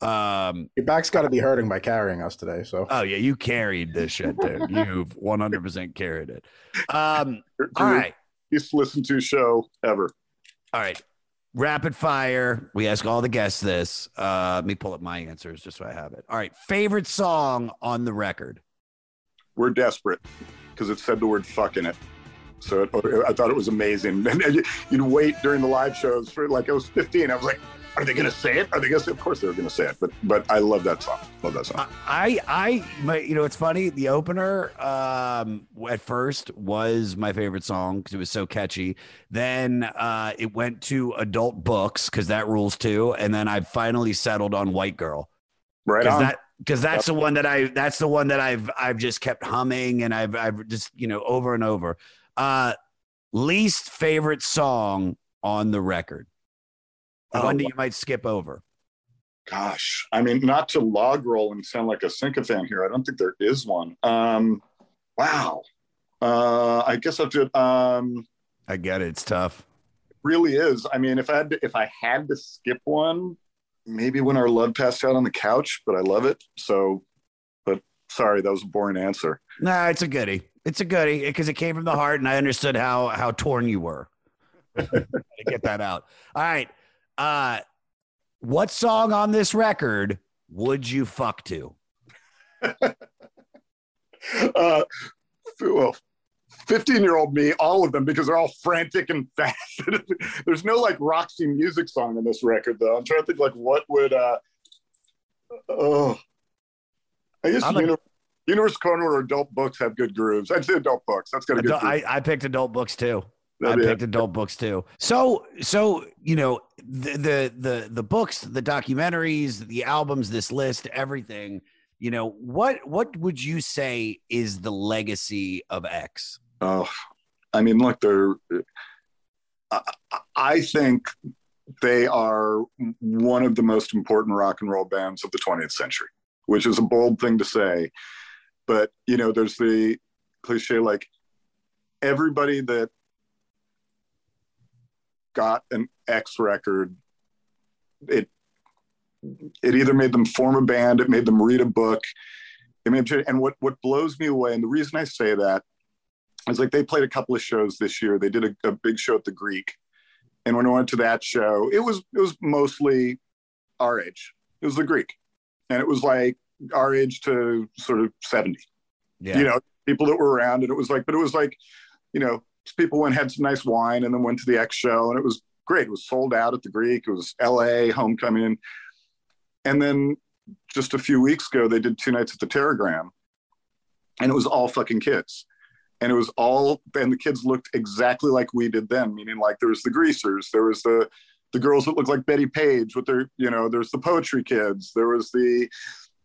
Um, Your back's got to be hurting by carrying us today. So, oh yeah, you carried this shit, dude. You've one hundred percent carried it. Um, all right, Least listened to show ever. All right. Rapid fire. We ask all the guests this. Uh, let me pull up my answers just so I have it. All right. Favorite song on the record. We're desperate because it said the word fuck in it. So it, I thought it was amazing. And you- you'd wait during the live shows for like I was 15. I was like, are they going to say it? Are they going to say? Of course they're going to say it. But but I love that song. Love that song. I I my, you know it's funny the opener um at first was my favorite song because it was so catchy then uh it went to adult books because that rules too and then I finally settled on White Girl right because on. that because that's the one that I that's the one that I've I've just kept humming and I've I've just you know over and over uh least favorite song on the record Oh, one that you might skip over Gosh, I mean, not to log roll and sound like a sycophant here. I don't think there is one. Um, wow. Uh, I guess I'll do. Um, I get it. It's tough. It really is. I mean, if I had to, if I had to skip one, maybe when our love passed out on the couch, but I love it. So, but sorry, that was a boring answer. Nah, it's a goodie. It's a goodie because it came from the heart, and I understood how how torn you were. to get that out. All right. Uh, what song on this record would you fuck to? Uh, well, 15 year old me, all of them, because they're all frantic and fast. There's no like Roxy music song on this record, though. I'm trying to think like what would, uh, oh, I guess I'm a- Uni- Universe Corner or adult books have good grooves. I'd say adult books. That's got a good Adult- I, I picked adult books too. I picked adult books too. So so you know the the the the books, the documentaries, the albums, this list, everything. You know what what would you say is the legacy of X? Oh, I mean, look, they're. Uh, I, I think they are one of the most important rock and roll bands of the 20th century, which is a bold thing to say. But, you know, there's the cliche like everybody that got an X record, it it either made them form a band, it made them read a book, it made them, and what what blows me away, and the reason I say that is like they played a couple of shows this year. They did a, a big show at the Greek, and when I went to that show, it was it was mostly our age. It was the Greek, and it was like our age to sort of seventy. Yeah. You know, people that were around, and it was like, but it was like, you know, people went and had some nice wine, and then went to the X show, and it was great. It was sold out at the Greek. It was L.A. homecoming, and then just a few weeks ago, they did two nights at the Teragram, and it was all fucking kids and it was all and the kids looked exactly like we did then meaning like there was the greasers there was the the girls that looked like betty page with their you know there's the poetry kids there was the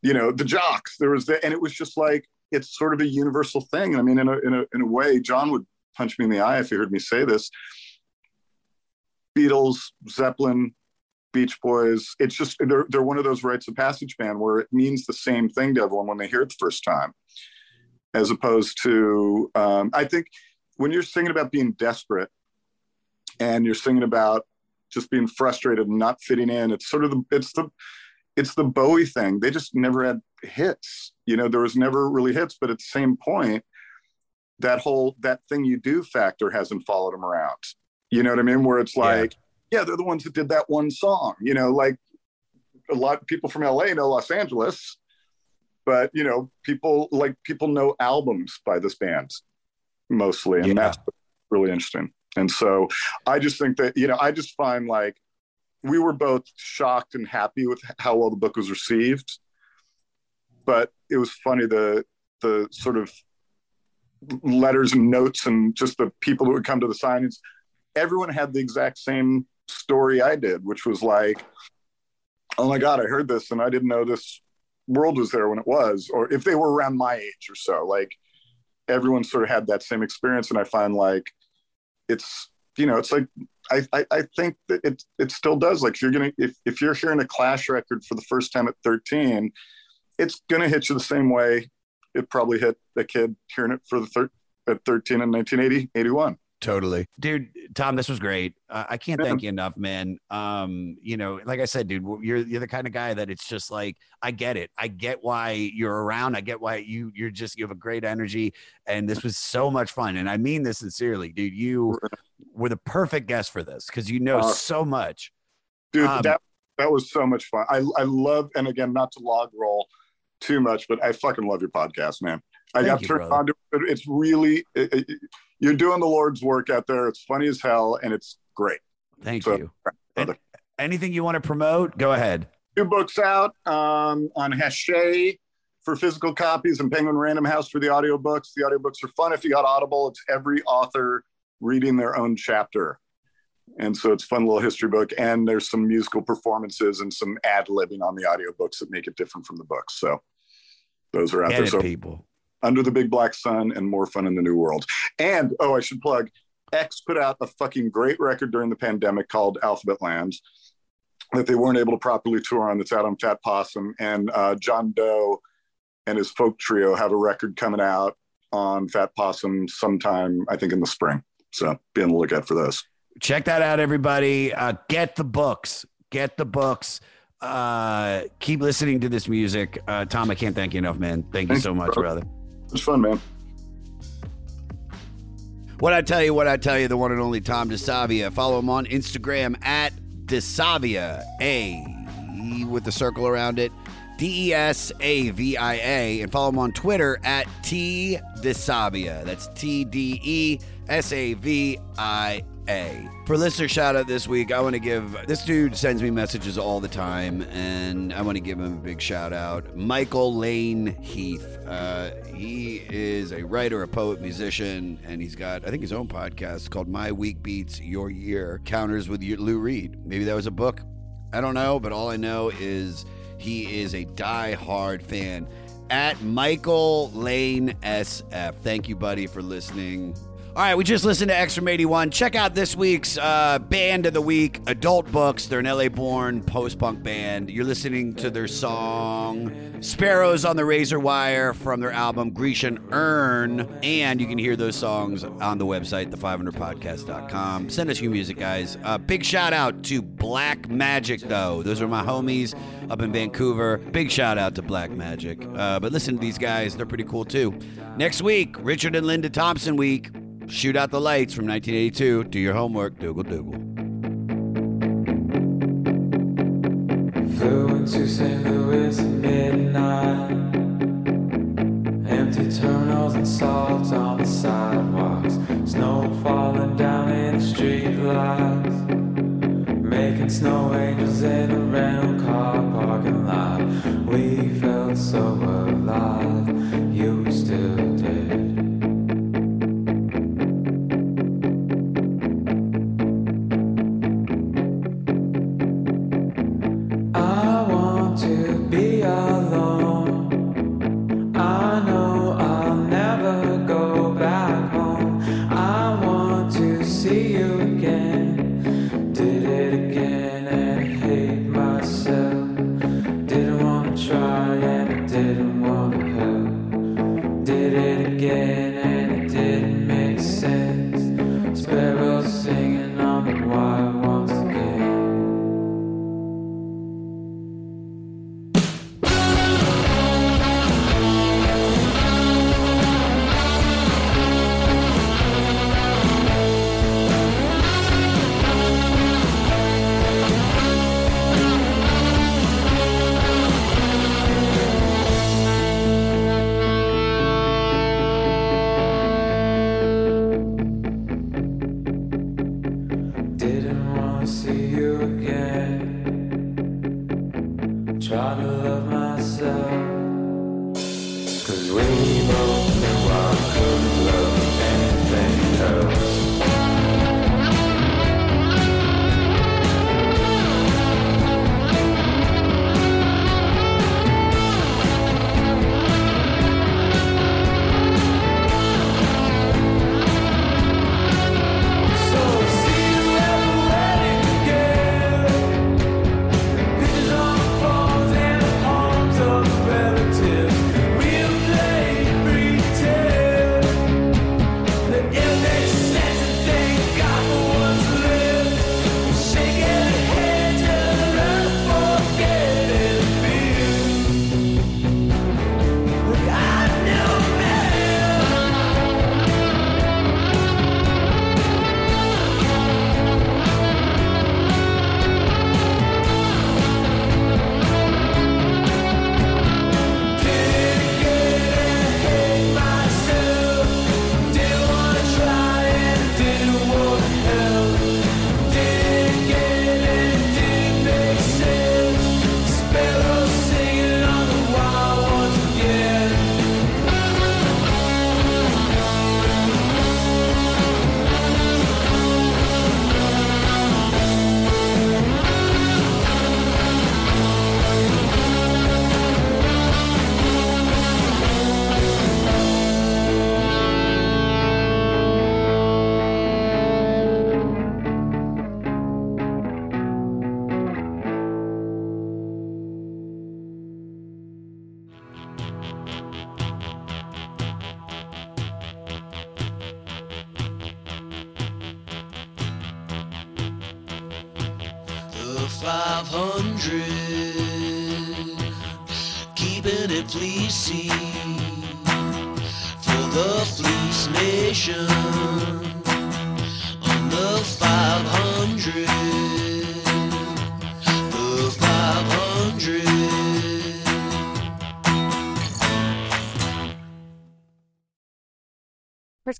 you know the jocks there was the and it was just like it's sort of a universal thing i mean in a in a, in a way john would punch me in the eye if he heard me say this. Beatles zeppelin beach boys. It's just they're, they're one of those rites of passage band where it means the same thing to everyone when they hear it the first time. As opposed to um, i think when you're singing about being desperate and you're singing about just being frustrated and not fitting in it's sort of the it's the it's the bowie thing. They just never had hits. You know there was never really hits but at the same point that whole that thing you do factor hasn't followed them around. You know what i mean? Where it's like yeah, they're the ones that did that one song you know like a lot of people from la know los angeles but you know people like people know albums by this band mostly and that's really interesting. And so i just think that you know i just find like we were both shocked and happy with how well the book was received but it was funny the the sort of letters and notes and just the people that would come to the signings everyone had the exact same story i did which was like oh my god i heard this and i didn't know this world was there when it was or if they were around my age or so like everyone sort of had that same experience. And i find like it's you know it's like i i, I think that it it still does. Like if you're gonna if, if you're hearing a clash record for the first time at 13 it's gonna hit you the same way it probably hit a kid hearing it for the thir- at 13 in 1980 81 totally, dude. Tom, this was great. Uh, I can't Yeah. thank you enough, man. Um, you know, like I said, dude, you're you're the kind of guy that it's just like I get it. I get why you're around. I get why you you're just you have a great energy, and this was so much fun. And I mean this sincerely, dude. You were the perfect guest for this because you know Uh, so much. dude Um, that that was so much fun i i love and again not to log roll too much but i fucking love your podcast man i Thank got you, turned brother. on to it it's really it, it- you're doing the lord's work out there it's funny as hell and it's great Thank So, you. And anything you want to promote? Go ahead. two books out um, on Hachette for physical copies and Penguin Random House for the audiobooks. The audiobooks are fun if you got Audible. It's every author reading their own chapter. And so it's a fun little history book. And there's some musical performances and some ad libbing on the audiobooks that make it different from the books. So those are out Get there. it, So people. Under the Big Black Sun and More Fun in the New World. And oh, I should plug X put out a fucking great record during the pandemic called Alphabetland that they weren't able to properly tour on that's out on Fat Possum. And uh, John Doe and his folk trio have a record coming out on Fat Possum sometime, I think in the spring. So be on the lookout for those. check that out everybody uh, get the books get the books uh, keep listening to this music uh, tom i can't thank you enough man thank you Thank so you, much bro. brother It's fun, man. What I tell you, what I tell you, the one and only Tom DeSavia. Follow him on Instagram at DeSavia, A with the circle around it, D E S A V I A. And follow him on Twitter at T DeSavia. That's T D E S A V I A. For listener shout out this week, I want to give this dude sends me messages all the time, and I want to give him a big shout out. Michael Lane Heath. Uh, he is a writer, a poet, musician, and he's got, I think, his own podcast called My Week Beats Your Year Encounters with Lou Reed. Maybe that was a book. I don't know, but all I know is he is a die-hard fan. At Michael Lane SF. Thank you, buddy, for listening. All right, we just listened to X from 81. Check out this week's uh, Band of the Week, Adult Books. They're an LA born post punk band. You're listening to their song Sparrows on the Razor Wire from their album Grecian Urn. And you can hear those songs on the website, the500podcast.com. Send us your music, guys. Uh, big shout out to Black Magic, though. Those are my homies up in Vancouver. Big shout out to Black Magic. Uh, but listen to these guys, they're pretty cool too. Next week, Richard and Linda Thompson week. Shoot out the lights from 1982. Do your homework. Dougal Dougal. Flew into St. Louis at midnight. Empty terminals and salt on the sidewalks. Snow falling down in the street lights. Making snow angels in the rental car parking lot. We felt so alive. You still did.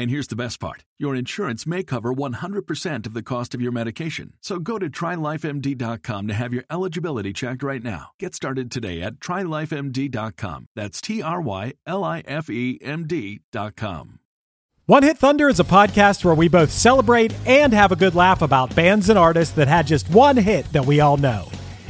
And here's the best part your insurance may cover 100% of the cost of your medication. So go to trylifemd.com to have your eligibility checked right now. Get started today at trylifemd.com. That's T R Y L I F E M D.com. One Hit Thunder is a podcast where we both celebrate and have a good laugh about bands and artists that had just one hit that we all know.